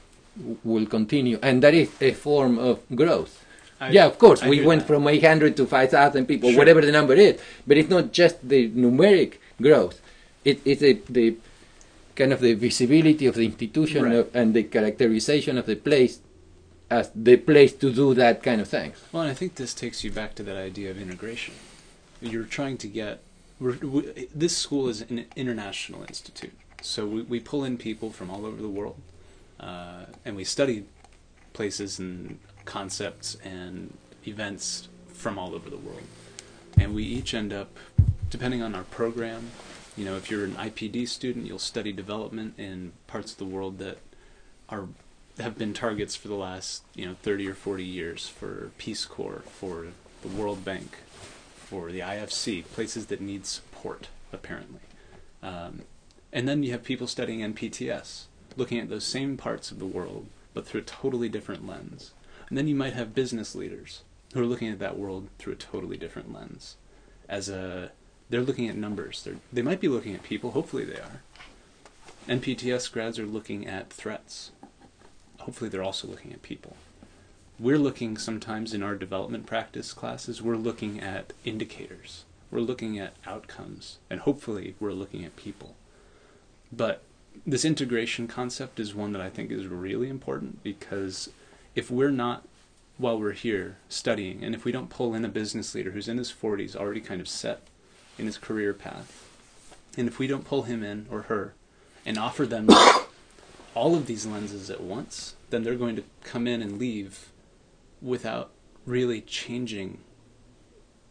[SPEAKER 1] will continue, and that is a form of growth.
[SPEAKER 4] I-
[SPEAKER 1] yeah, of course,
[SPEAKER 4] I
[SPEAKER 1] we went
[SPEAKER 4] that.
[SPEAKER 1] from 800 to 5,000 people,
[SPEAKER 4] Sure.
[SPEAKER 1] whatever the number is, but it's not just the numeric growth. It, it's a, the kind of the visibility of the institution
[SPEAKER 4] Right.
[SPEAKER 1] of, and the characterization of the place as the place to do that kind of thing.
[SPEAKER 4] Well, and I think this takes you back to that idea of integration. You're trying to get. We, this school is an international institute, so we, we pull in people from all over the world, uh, and we study places and concepts and events from all over the world, and we each end up, depending on our program. You know, if you're an IPD student, you'll study development in parts of the world that are have been targets for the last you know 30 or 40 years for Peace Corps, for the World Bank, for the IFC, places that need support apparently. Um, and then you have people studying NPTS, looking at those same parts of the world but through a totally different lens. And then you might have business leaders who are looking at that world through a totally different lens. As a they're looking at numbers. They're, they might be looking at people. Hopefully, they are. NPTS grads are looking at threats hopefully they're also looking at people. We're looking sometimes in our development practice classes, we're looking at indicators. We're looking at outcomes, and hopefully we're looking at people. But this integration concept is one that I think is really important because if we're not while we're here studying and if we don't pull in a business leader who's in his 40s already kind of set in his career path and if we don't pull him in or her and offer them <coughs> all of these lenses at once then they're going to come in and leave without really changing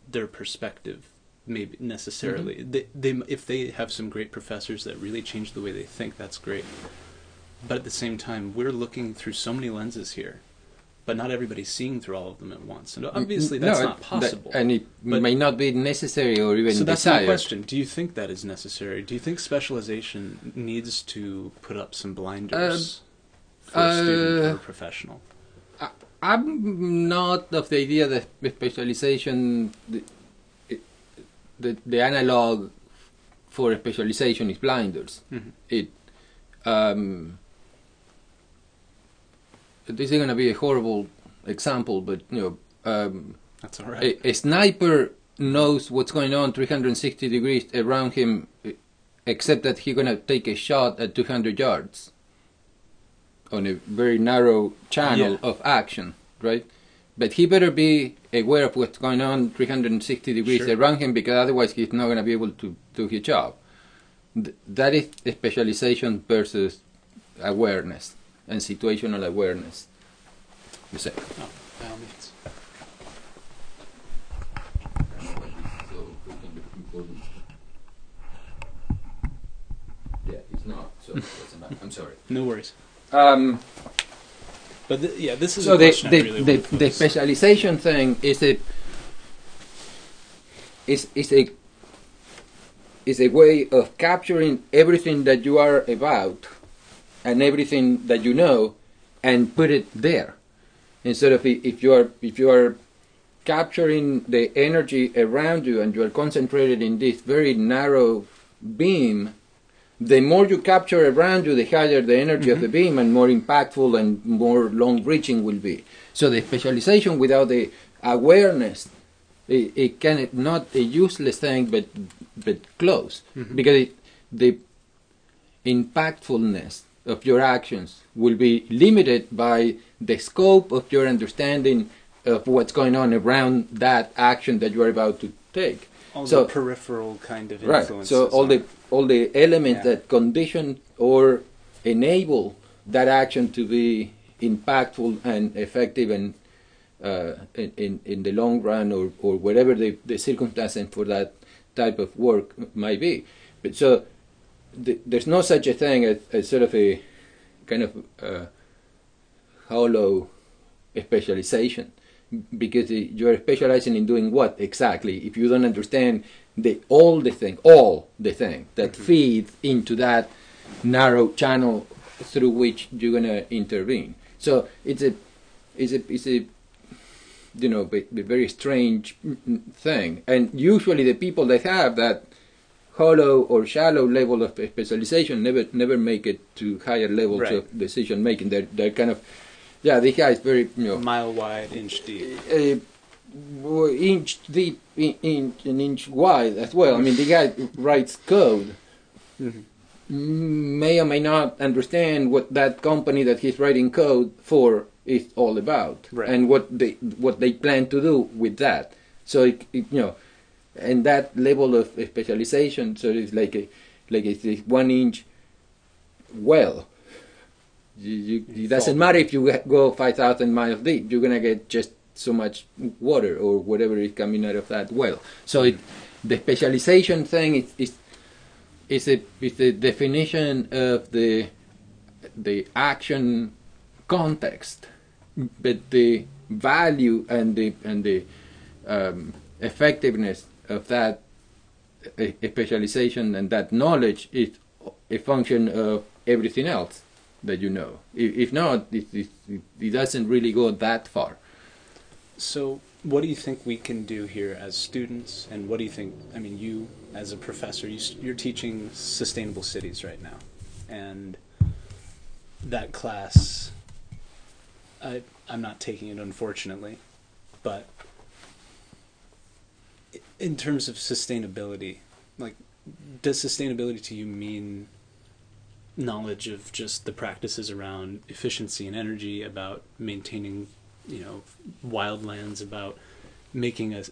[SPEAKER 4] their perspective maybe necessarily. They, they if they have some great professors that really change the way they think that's great. But at the same time we're looking through so many lenses here but not everybody's seeing through all of them at once. And obviously that's
[SPEAKER 1] No,
[SPEAKER 4] not
[SPEAKER 1] that-
[SPEAKER 4] possible.
[SPEAKER 1] and it
[SPEAKER 4] But-
[SPEAKER 1] may not be necessary or even
[SPEAKER 4] so that's
[SPEAKER 1] desired.
[SPEAKER 4] my question. Do you think that is necessary? Do you think specialization needs to put up some blinders for a student or
[SPEAKER 1] uh,
[SPEAKER 4] professional
[SPEAKER 1] I'm not of the idea that specialization, the, the, the analog for specialization is blinders.
[SPEAKER 4] Mhm.
[SPEAKER 1] It, um, this is going to be a horrible example, but you know, um,
[SPEAKER 4] that's all right
[SPEAKER 1] a, a sniper knows what's going on 360 degrees around him, except that he's going to take a shot at 200 yards on a very narrow channel
[SPEAKER 4] Yeah.
[SPEAKER 1] of action, right? But he better be aware of what's going on 360 degrees
[SPEAKER 4] Sure.
[SPEAKER 1] around him because otherwise he's not going to be able to do his job. Th- that is specialization versus awareness and situational awareness. You say.
[SPEAKER 4] oh, by all means.
[SPEAKER 1] Yeah, it's not. So that's enough. I'm sorry.
[SPEAKER 4] no worries
[SPEAKER 1] Um,
[SPEAKER 4] but th- yeah this is
[SPEAKER 1] so
[SPEAKER 4] a
[SPEAKER 1] the the,
[SPEAKER 4] really
[SPEAKER 1] the, the specialization thing is a is is a is a way of capturing everything that you are about and everything that you know and put it there. Instead of if you are if you are capturing the energy around you and you are concentrated in this very narrow beam the more you capture around you the higher the energy of the mm-hmm. beam and more impactful and more long reaching will be. So the specialization without the awareness it, it can not a useless thing but but close. Mm-hmm. Because it, the impactfulness of your actions will be limited by the scope of your understanding of what's going on around that action that you are about to take.
[SPEAKER 4] All
[SPEAKER 1] so-
[SPEAKER 4] the peripheral kind of
[SPEAKER 1] Right. So all the all the elements
[SPEAKER 4] Yeah.
[SPEAKER 1] that condition or enable that action to be impactful and effective and uh, in, in the long run or or whatever the the circumstances for that type of work might be. But so th- there's no such a thing as, as sort of a kind of uh, hollow specialization because uh, you're specializing in doing what? Exactly. If you don't understand the all the thing all the thing that feeds into that narrow channel through which you're going to intervene. So it's a it's a it's a you know a, a very strange mm, mm, thing. And usually the people that have that hollow or shallow level of specialization never never make it to higher levels
[SPEAKER 4] Right.
[SPEAKER 1] of decision making they're they're kind of yeah the guy is very you know
[SPEAKER 4] mile wide inch deep
[SPEAKER 1] uh, w- inch deep, in, inch an inch wide as well. I mean, the guy writes code.
[SPEAKER 4] Mhm.
[SPEAKER 1] May or may not understand what that company that he's writing code for is all about,
[SPEAKER 4] Right.
[SPEAKER 1] and what they what they plan to do with that. So it, it, you know, and that level of specialization, so it's like a like it's a one inch well. You, you, it doesn't matter if you go 5,000 miles deep, you're going to get just so much water or whatever is coming out of that well. So it, the specialization thing is, is, is, a, is the definition of the, the action context, but the value and the, and the um, effectiveness of that specialization and that knowledge is a function of everything else that you know. If, if not, it, it, it doesn't really go that far.
[SPEAKER 4] So, what do you think we can do here as students, and what do you think? I mean, you as a professor, you, you're teaching sustainable cities right now, and that class, I, I'm not taking it unfortunately, but in terms of sustainability, like, does sustainability to you mean
[SPEAKER 9] knowledge of just the practices around efficiency and energy, about maintaining, you know, wildlands, about making a.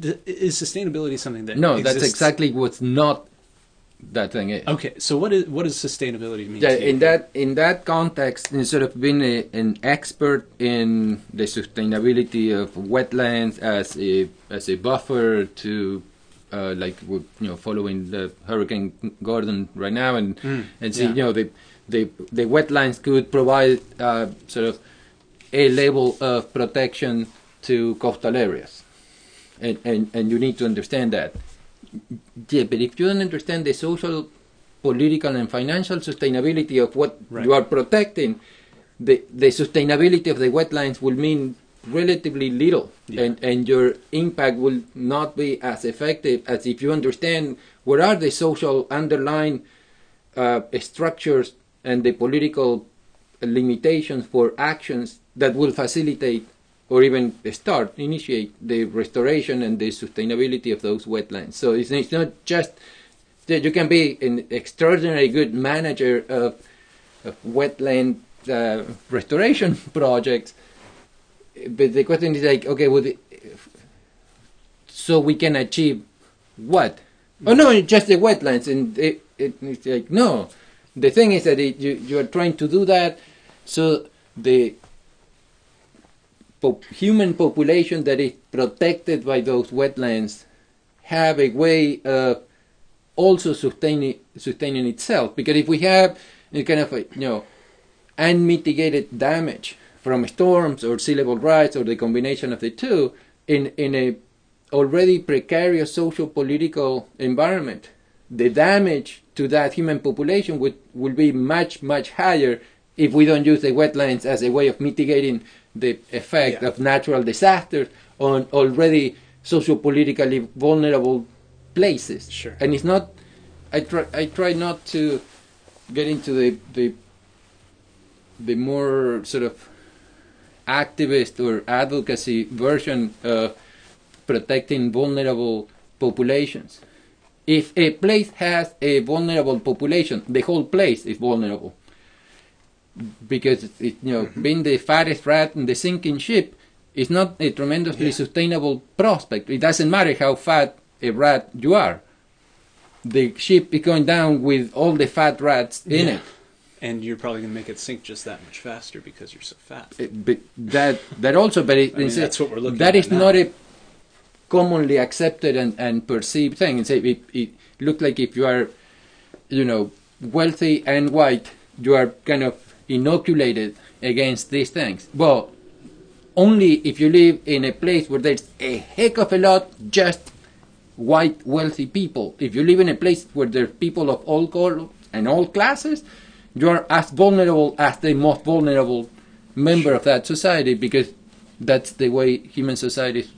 [SPEAKER 9] Is sustainability something that
[SPEAKER 1] No, that's exactly what's not that thing is.
[SPEAKER 9] Okay, so what is what does sustainability mean?
[SPEAKER 1] Yeah,
[SPEAKER 9] to you?
[SPEAKER 1] in that in that context, instead of being a, an expert in the sustainability of wetlands as a as a buffer to, uh, like we're, you know, following the Hurricane Gordon right now, and and see,
[SPEAKER 9] yeah.
[SPEAKER 1] you know, the the the wetlands could provide uh, sort of a level of protection to coastal areas, and and and you need to understand that. Yeah, but if you don't understand the social political and financial sustainability of what
[SPEAKER 9] Right.
[SPEAKER 1] you are protecting, the the sustainability of the wetlands will mean relatively little,
[SPEAKER 9] Yeah.
[SPEAKER 1] and and your impact will not be as effective as if you understand what are the social underlying uh, structures and the political limitations for actions that will facilitate or even start, initiate the restoration and the sustainability of those wetlands. So it's, it's not just that you can be an extraordinarily good manager of, of wetland uh, restoration <laughs> projects, but the question is like, okay, so we can achieve what? Oh no, just the wetlands, and it, it, it's like no. The thing is that it, you you are trying to do that, so the human population that is protected by those wetlands have a way of also sustaining sustaining itself. Because if we have a kind of a, you know unmitigated damage from storms or sea level rise or the combination of the two in in a already precarious social political environment, the damage to that human population would will be much much higher if we don't use the wetlands as a way of mitigating the effect
[SPEAKER 9] Yeah.
[SPEAKER 1] of natural disasters on already socio-politically vulnerable places.
[SPEAKER 9] Sure.
[SPEAKER 1] And it's not. I try. I try not to get into the the the more sort of activist or advocacy version of protecting vulnerable populations. If a place has a vulnerable population, the whole place is vulnerable. Because it, you know, mm-hmm. being the fattest rat in the sinking ship is not a tremendously
[SPEAKER 9] Yeah.
[SPEAKER 1] sustainable prospect. It doesn't matter how fat a rat you are. The ship is going down with all the fat rats in
[SPEAKER 9] Yeah.
[SPEAKER 1] it.
[SPEAKER 9] And you're probably going to make it sink just that much faster because you're so fat.
[SPEAKER 1] It- but that that also but it,
[SPEAKER 9] I mean,
[SPEAKER 1] it's-
[SPEAKER 9] that's what we're looking
[SPEAKER 1] that
[SPEAKER 9] at
[SPEAKER 1] is
[SPEAKER 9] now.
[SPEAKER 1] not a commonly accepted and, and perceived thing and say it, it looks like if you are you know wealthy and white you are kind of inoculated against these things well only if you live in a place where there's a heck of a lot just white wealthy people if you live in a place where there's people of all colors and all classes you are as vulnerable as the most vulnerable member of that society because that's the way human societies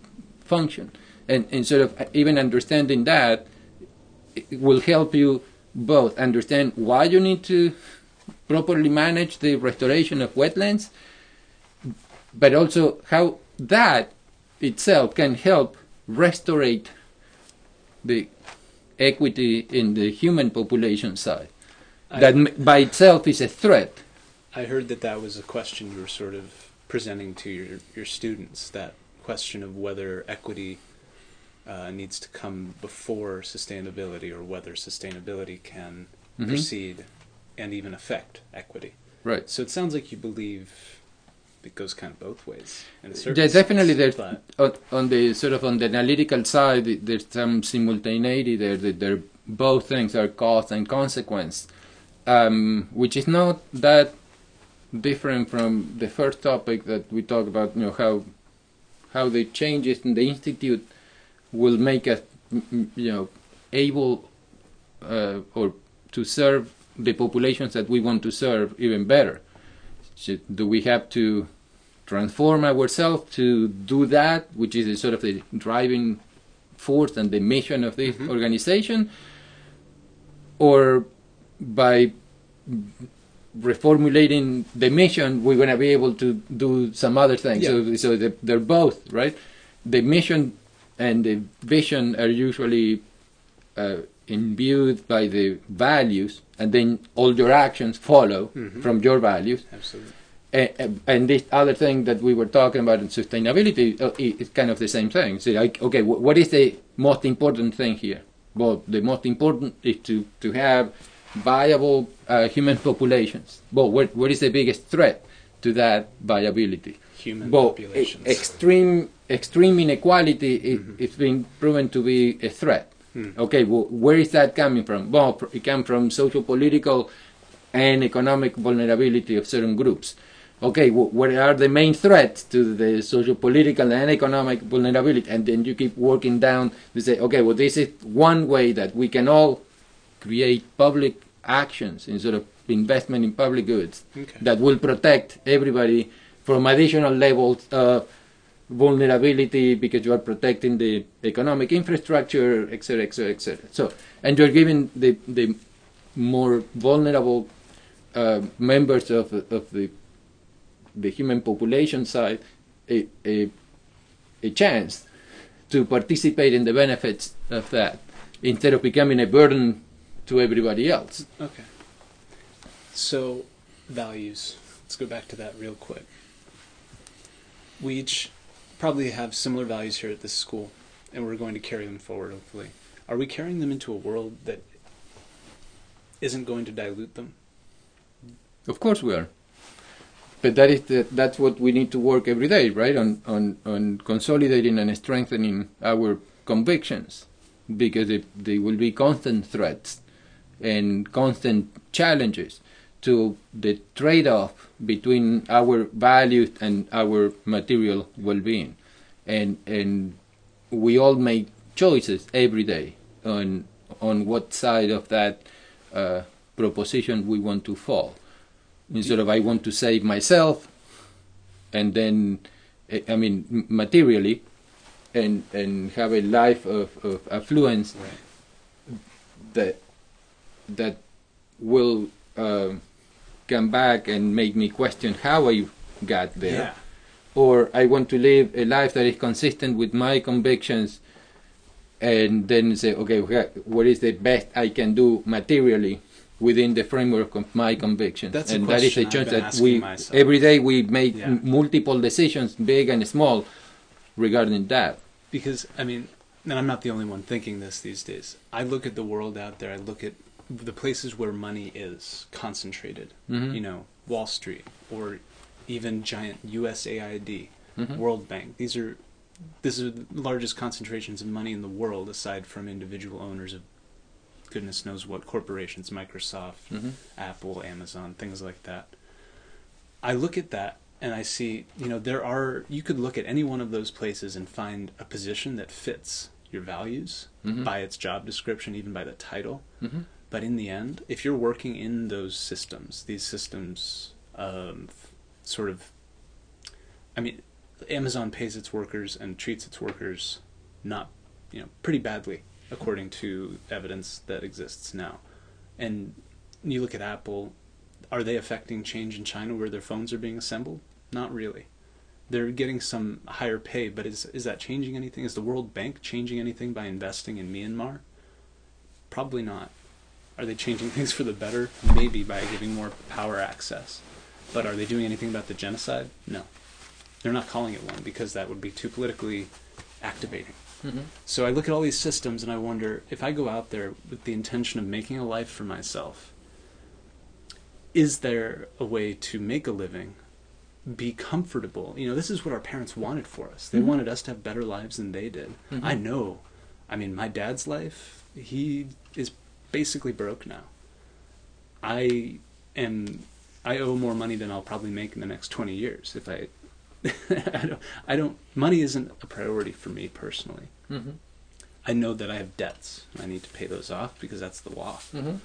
[SPEAKER 1] function. And, and sort of even understanding that it will help you both understand why you need to properly manage the restoration of wetlands but also how that itself can help restore the equity in the human population side
[SPEAKER 9] I-
[SPEAKER 1] that by itself is a threat
[SPEAKER 9] I heard that that was a question you were sort of presenting to your your students. That question of whether equity uh, needs to come before sustainability, or whether sustainability can
[SPEAKER 1] Mhm.
[SPEAKER 9] precede and even affect equity.
[SPEAKER 1] right
[SPEAKER 9] So it sounds like you believe it goes kind of both ways. In a
[SPEAKER 1] Yeah, definitely. There's
[SPEAKER 9] but-
[SPEAKER 1] on, the sort of on the analytical side, there's some simultaneity there. That they're both things are cause and consequence, um, which is not that different from the first topic that we talked about. You know how how the changes in the institute will make us, you know, able uh, or to serve the populations that we want to serve even better. Do we have to transform ourselves to do that, which is sort of the driving force and the mission of this organization, or by reformulating the mission, we're going to be able to do some other things. So, so the, they're both right. The mission and the vision are usually uh, imbued by the values, and then all your actions follow
[SPEAKER 4] Mhm.
[SPEAKER 1] from your values.
[SPEAKER 4] Absolutely.
[SPEAKER 1] And, and this other thing that we were talking about in sustainability uh, is kind of the same thing. So, like, okay, what is the most important thing here? Well, the most important is to, to have viable uh, human populations. Well, what, what is the biggest threat to that viability?
[SPEAKER 4] Human
[SPEAKER 1] well,
[SPEAKER 4] populations.
[SPEAKER 1] extreme extreme inequality i it's been proven to be a threat. Okay, well, where is that coming from? Well, it comes from social, political, and economic vulnerability of certain groups. Okay, wh- what are the main threats to the social, political, and economic vulnerability? And then you keep working down to say, okay, well, this is one way that we can all create public actions instead of investment in public goods
[SPEAKER 4] Okay.
[SPEAKER 1] that will protect everybody from additional levels of vulnerability because you are protecting the economic infrastructure, et cetera, et cetera, et cetera. So, and you're giving the, the more vulnerable uh, members of, of the, the human population side a, a, a chance to participate in the benefits of that instead of becoming a burden to everybody else.
[SPEAKER 4] Okay. So, values. Let's go back to that real quick. We each probably have similar values here at this school, and we're going to carry them forward, hopefully. Are we carrying them into a world that isn't going to dilute them?
[SPEAKER 1] Of course we are. But that is the, that's what we need to work every day, right? On, on, on consolidating and strengthening our convictions because they, they will be constant threats and constant challenges to the trade off between our values and our material well being. And, and we all make choices every day on, on what side of that uh, proposition we want to fall instead of I want to save myself, and then eh, I mean materially, and and have a life of, of affluence
[SPEAKER 4] Right.
[SPEAKER 1] that that will um, come back and make me question how I got there, or I want to live a life that is consistent with my convictions, and then say, okay, what is the best I can do materially within the framework of my convictions?
[SPEAKER 4] That's a
[SPEAKER 1] and that is a
[SPEAKER 4] question
[SPEAKER 1] choice that we
[SPEAKER 4] myself.
[SPEAKER 1] every day we make
[SPEAKER 4] Yeah.
[SPEAKER 1] m- multiple decisions, big and small, regarding that.
[SPEAKER 4] Because, I mean, and I'm not the only one thinking this these days. I look at the world out there, I look at the places where money is concentrated.
[SPEAKER 1] Mhm.
[SPEAKER 4] You know, Wall Street, or even giant USAID,
[SPEAKER 1] Mhm.
[SPEAKER 4] World Bank. These are this is the largest concentrations of money in the world aside from individual owners of goodness knows what corporations, Microsoft,
[SPEAKER 1] Mhm.
[SPEAKER 4] Apple, Amazon, things like that. I look at that and I see, you know, there are, you could look at any one of those places and find a position that fits your values
[SPEAKER 1] Mhm.
[SPEAKER 4] by its job description, even by the title.
[SPEAKER 1] Mhm.
[SPEAKER 4] But in the end, if you're working in those systems, these systems, um, f- sort of, I mean, Amazon pays its workers and treats its workers not, you know, pretty badly according to evidence that exists now. And you look at Apple, are they affecting change in China where their phones are being assembled? Not really. They're getting some higher pay, but is is that changing anything? Is the World Bank changing anything by investing in Myanmar? Probably not. Are they changing things for the better? Maybe by giving more power access. But are they doing anything about the genocide? No. They're not calling it one because that would be too politically activating.
[SPEAKER 1] Mhm.
[SPEAKER 4] So I look at all these systems and I wonder if I go out there with the intention of making a life for myself, is there a way to make a living, be comfortable? You know, this is what our parents wanted for us. They wanted us to have better lives than they did. I know. I mean, my dad's life, he is basically broke now. I am I owe more money than I'll probably make in the next 20 years if I <laughs> I don't I don't money isn't a priority for me personally.
[SPEAKER 1] Mhm.
[SPEAKER 4] I know that I have debts. I need to pay those off because that's the law.
[SPEAKER 1] Mhm.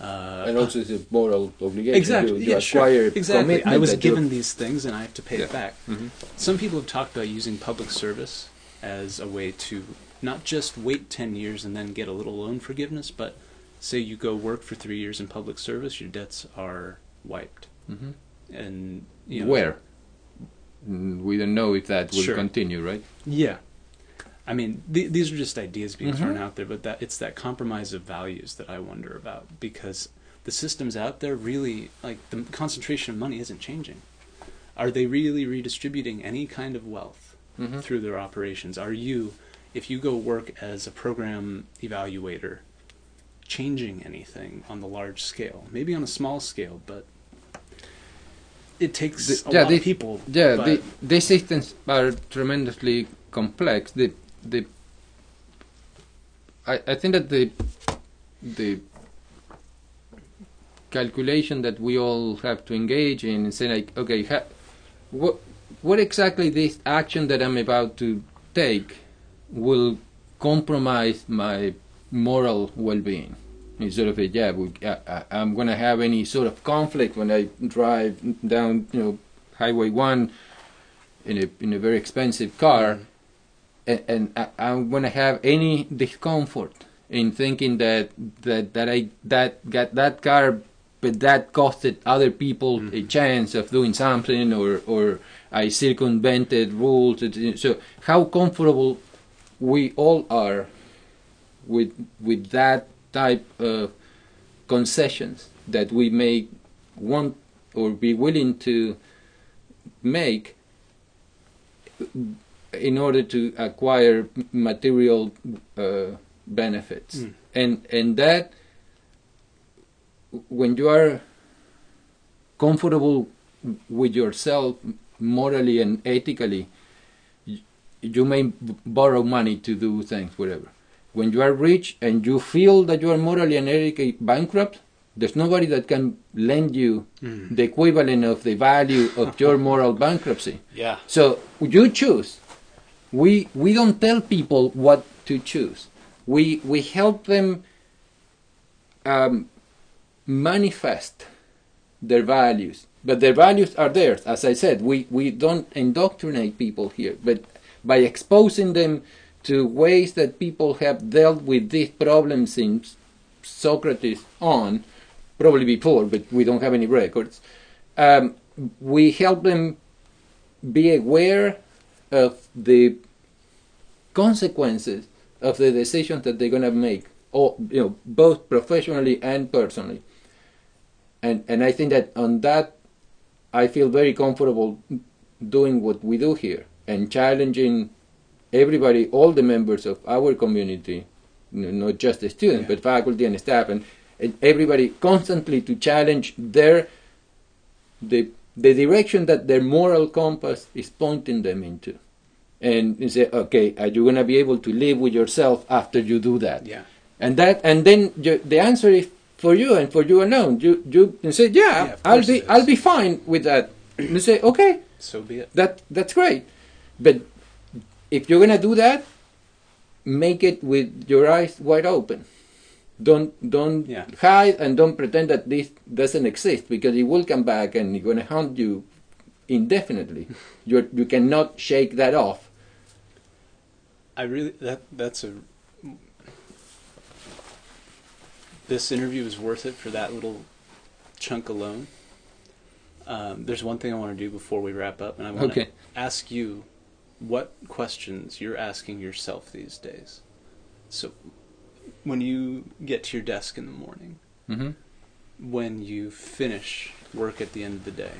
[SPEAKER 4] Uh,
[SPEAKER 1] and also it's a moral obligation.
[SPEAKER 4] exactly.
[SPEAKER 1] You, you
[SPEAKER 4] yeah, sure.
[SPEAKER 1] acquire
[SPEAKER 4] Exactly. I was
[SPEAKER 1] that you-
[SPEAKER 4] given these things and I have to pay
[SPEAKER 1] Yeah.
[SPEAKER 4] it back.
[SPEAKER 1] Mhm.
[SPEAKER 4] Some people have talked about using public service as a way to not just wait 10 years and then get a little loan forgiveness, but say you go work for three years in public service, your debts are wiped.
[SPEAKER 1] Mhm.
[SPEAKER 4] And you know,
[SPEAKER 1] Where? Mm, We don't know if that will
[SPEAKER 4] Sure.
[SPEAKER 1] continue, right?
[SPEAKER 4] Yeah. I mean, th- these are just ideas being
[SPEAKER 1] Mhm.
[SPEAKER 4] thrown out there, but that it's that compromise of values that I wonder about because the systems out there really like the concentration of money isn't changing. Are they really redistributing any kind of wealth
[SPEAKER 1] Mhm.
[SPEAKER 4] through their operations? Are you, if you go work as a program evaluator, changing anything on the large scale? Maybe on a small scale, but it takes
[SPEAKER 1] The-
[SPEAKER 4] a
[SPEAKER 1] yeah,
[SPEAKER 4] lot
[SPEAKER 1] the-
[SPEAKER 4] of people.
[SPEAKER 1] Yeah, the, these systems are tremendously complex. The the I, I think that the the calculation that we all have to engage in and say like, okay, ha, what what exactly this action that I'm about to take will compromise my moral well-being. Sort of a yeah, I, I, I'm going to have any sort of conflict when I drive down, you know, Highway One in a in a very expensive car, mm-hmm. and, and I, I'm going to have any discomfort in thinking that that that I that got that car, but that costed other people a mm-hmm. chance of doing something, or or I circumvented rules. So how comfortable we all are with with that type of concessions that we may want or be willing to make in order to acquire material uh, benefits
[SPEAKER 4] Mm.
[SPEAKER 1] and and that when you are comfortable with yourself morally and ethically you may borrow money to do things whatever when you are rich and you feel that you are morally and ethically bankrupt there's nobody that can lend you
[SPEAKER 4] Mm.
[SPEAKER 1] the equivalent of the value of <laughs> your moral bankruptcy
[SPEAKER 4] yeah.
[SPEAKER 1] so you choose. We we don't tell people what to choose. We we help them um, manifest their values, but their values are theirs. As I said, we we don't indoctrinate people here, but by exposing them to ways that people have dealt with these problems since Socrates on, probably before, but we don't have any records. Um, we help them be aware of the consequences of the decisions that they're going to make, or you know, both professionally and personally. And and I think that on that, I feel very comfortable doing what we do here and challenging everybody, all the members of our community, n- not just the students,
[SPEAKER 4] Yeah.
[SPEAKER 1] but faculty and staff, and, and everybody constantly to challenge their the the direction that their moral compass is pointing them into, and you say, okay, are you gonna be able to live with yourself after you do that?
[SPEAKER 4] Yeah.
[SPEAKER 1] And that, and then you, the answer is for you and for you alone. You you, you say, yeah,
[SPEAKER 4] Yeah,
[SPEAKER 1] I'll be. I'll be fine with that. you say, okay,
[SPEAKER 4] So be it.
[SPEAKER 1] that that's great, but if you're gonna do that, make it with your eyes wide open. Don't don't
[SPEAKER 4] Yeah.
[SPEAKER 1] hide and don't pretend that this doesn't exist because it will come back and it's gonna haunt you indefinitely. <laughs> you you cannot shake that off.
[SPEAKER 4] I really that that's a this interview is worth it for that little chunk alone. Um, there's one thing I want to do before we wrap up, and I want
[SPEAKER 1] Okay.
[SPEAKER 4] to ask you what questions you're asking yourself these days. So, when you get to your desk in the morning,
[SPEAKER 1] hmm
[SPEAKER 4] when you finish work at the end of the day,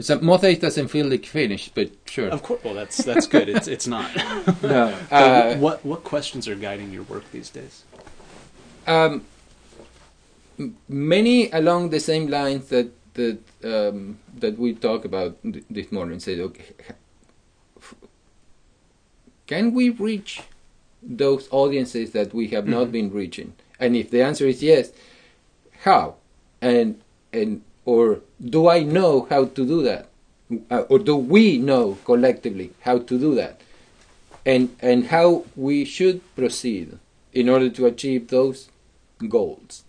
[SPEAKER 1] So most days doesn't feel like finished, but sure.
[SPEAKER 4] of course, well, that's that's good. It's it's not. <laughs>
[SPEAKER 1] no. <laughs> Uh,
[SPEAKER 4] what what questions are guiding your work these days?
[SPEAKER 1] um, many along the same lines that that um, that we talked about th- this morning. Said, okay, can we reach those audiences that we have not
[SPEAKER 4] Mhm.
[SPEAKER 1] been reaching? And if the answer is yes, how? And and or do I know how to do that? Uh, or do we know collectively how to do that? And and how we should proceed in order to achieve those goals.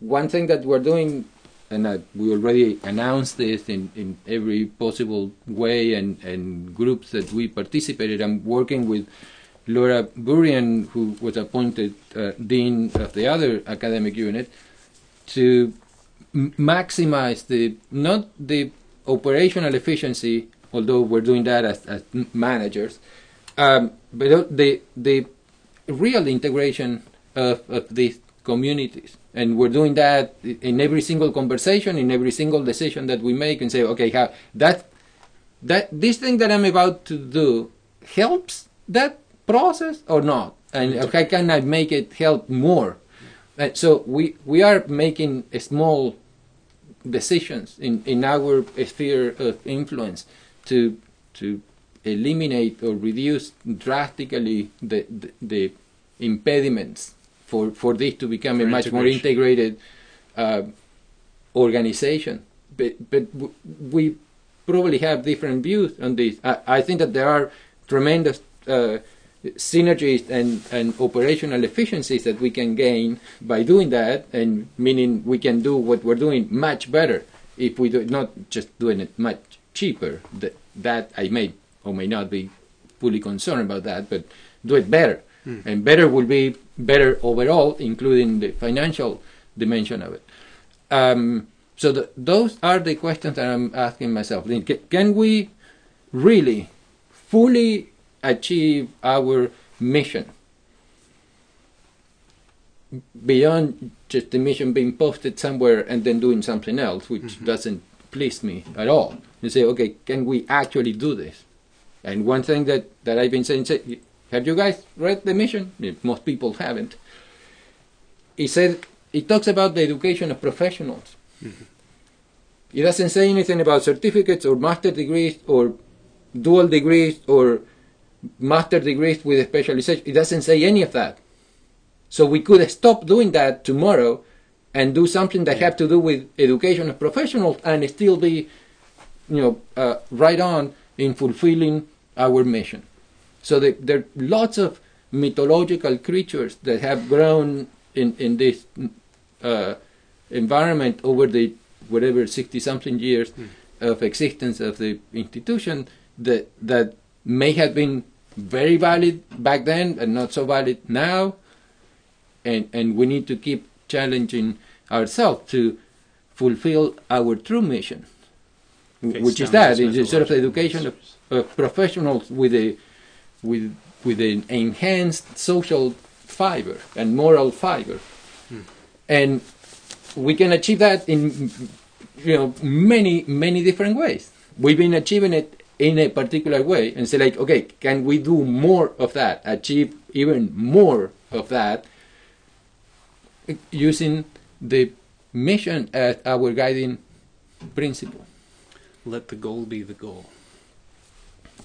[SPEAKER 1] One thing that we're doing, and we already announced this in, in every possible way, and, and groups that we participated. I'm working with Laura Burian, who was appointed uh, dean of the other academic unit, to m- maximize the not the operational efficiency, although we're doing that as, as managers, um, but the the real integration of, of these communities, and we're doing that in every single conversation, in every single decision that we make, and say, okay, how that that this thing that I'm about to do helps that process or not, and mm-hmm. how can I make it help more? And so we we are making small decisions in, in our sphere of influence to to eliminate or reduce drastically the, the, the impediments for, for this to become
[SPEAKER 9] For
[SPEAKER 1] a much more integrated uh, organization. But, but w- we probably have different views on this. I, I think that there are tremendous uh, synergies and, and operational efficiencies that we can gain by doing that, and meaning we can do what we're doing much better if we do not just doing it much cheaper. That, that I may or may not be fully concerned about that, but do it better. And better will be better overall, including the financial dimension of it. Um, so the, those are the questions that I'm asking myself. Can we really fully achieve our mission beyond just the mission being posted somewhere and then doing something else, which doesn't please me at all? You say, okay, can we actually do this? And one thing that, that I've been saying, say, have you guys read the mission? Most people haven't. It said it talks about the education of professionals. It doesn't say anything about certificates or master degrees or dual degrees or master degrees with specialization. It doesn't say any of that. So we could stop doing that tomorrow and do something that have to do with education of professionals and still be, you know, uh, right on in fulfilling our mission. So the, there are lots of mythological creatures that have grown in in this uh, environment over the whatever sixty something years of existence of the institution that that may have been very valid back then and not so valid now, and and we need to keep challenging ourselves to fulfill our true mission, which is that. It's sort of education of, of professionals with a with with an enhanced social fiber and moral fiber, hmm. and we can achieve that in you know many many different ways. We've been achieving it in a particular way, and say like, okay, can we do more of that? Achieve even more of that using the mission as our guiding principle.
[SPEAKER 9] Let the goal be the goal.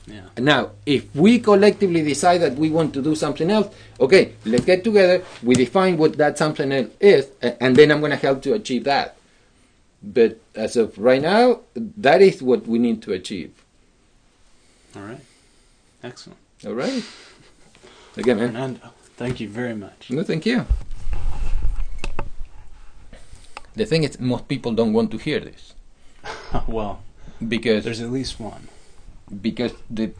[SPEAKER 9] Yeah.
[SPEAKER 1] Now, if we collectively decide that we want to do something else, okay, let's get together. We define what that something else is, and then I'm going to help to achieve that. But as of right now, that is what we need to achieve.
[SPEAKER 9] All right. Excellent.
[SPEAKER 1] All right. Again, man.
[SPEAKER 9] Fernando, thank you very much.
[SPEAKER 1] No, thank you. The thing is, most people don't want to hear this <laughs>
[SPEAKER 9] well,
[SPEAKER 1] because
[SPEAKER 9] there's at least one.
[SPEAKER 1] Because the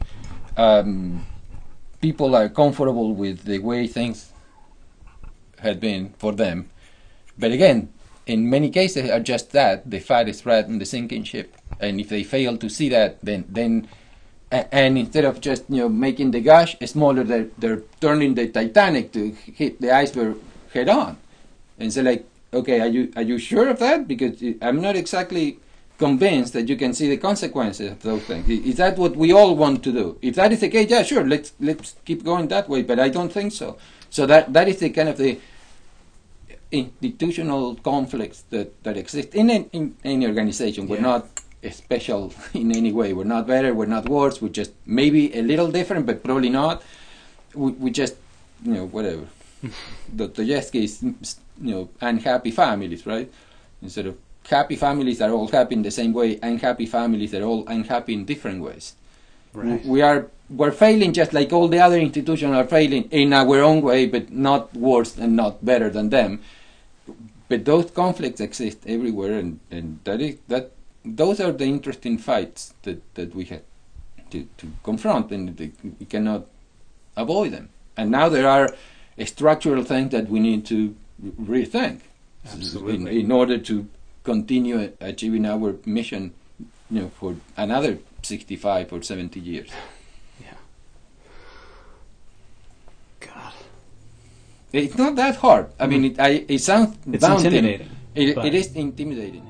[SPEAKER 1] um, people are comfortable with the way things had been for them. But again, in many cases, are just that the fattest rat in the sinking ship. And if they fail to see that, then then and instead of just you know making the gash smaller, they're they're turning the Titanic to hit the iceberg head on. And so like, okay, are you are you sure of that? Because I'm not exactly convinced that you can see the consequences of those things. Is that what we all want to do? If that is the case, yeah, sure, let's let's keep going that way. But I don't think so. So that that is the kind of the institutional conflicts that, that exist in, an- in any organization. We're
[SPEAKER 9] Yeah.
[SPEAKER 1] not special <laughs> in any way. We're not better. We're not worse. We're just maybe a little different, but probably not. We, we just you know whatever. <laughs> Dostoevsky is you know unhappy families, right? Instead of happy families are all happy in the same way, unhappy families are all unhappy in different ways.
[SPEAKER 9] Right.
[SPEAKER 1] We are we're failing just like all the other institutions are failing in our own way, but not worse and not better than them. But those conflicts exist everywhere, and, and that is that those are the interesting fights that, that we have to, to confront, and the, we cannot avoid them. And now there are structural things that we need to rethink in,
[SPEAKER 9] Absolutely.
[SPEAKER 1] in order to continue achieving our mission you know, for another 65 or 70 years. Yeah. God. It's not that hard. I mean, it, I, it sounds
[SPEAKER 4] it's
[SPEAKER 1] daunting.
[SPEAKER 4] intimidating.
[SPEAKER 1] It, it is intimidating.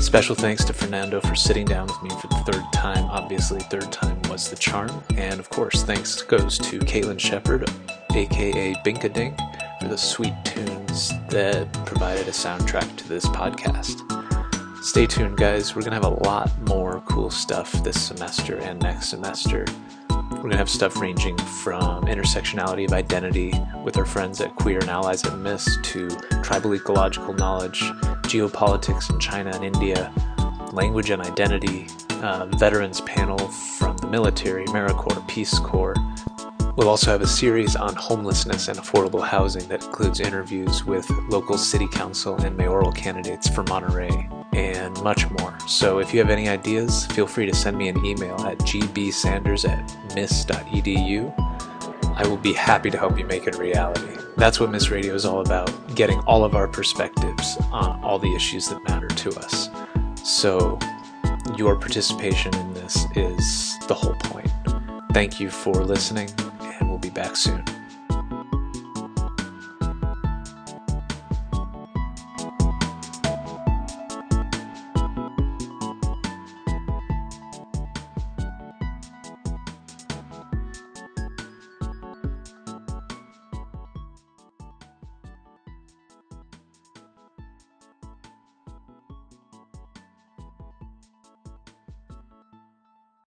[SPEAKER 3] Special thanks to Fernando for sitting down with me for the third time. Obviously, third time was the charm. And of course, thanks goes to Caitlin Shepard, aka Binkadink for the sweet tunes that provided a soundtrack to this podcast. Stay tuned, guys. We're going to have a lot more cool stuff this semester and next semester. We're going to have stuff ranging from intersectionality of identity with our friends at Queer and Allies at MIIS to tribal ecological knowledge, geopolitics in China and India, language and identity, uh, veterans panel from the military, AmeriCorps, Peace Corps. We'll also have a series on homelessness and affordable housing that includes interviews with local city council and mayoral candidates for Monterey and much more. So if you have any ideas, feel free to send me an email at gbsanders at miis.edu. I will be happy to help you make it a reality. That's what MIIS Radio is all about getting all of our perspectives on all the issues that matter to us. So, your participation in this is the whole point. Thank you for listening, back soon.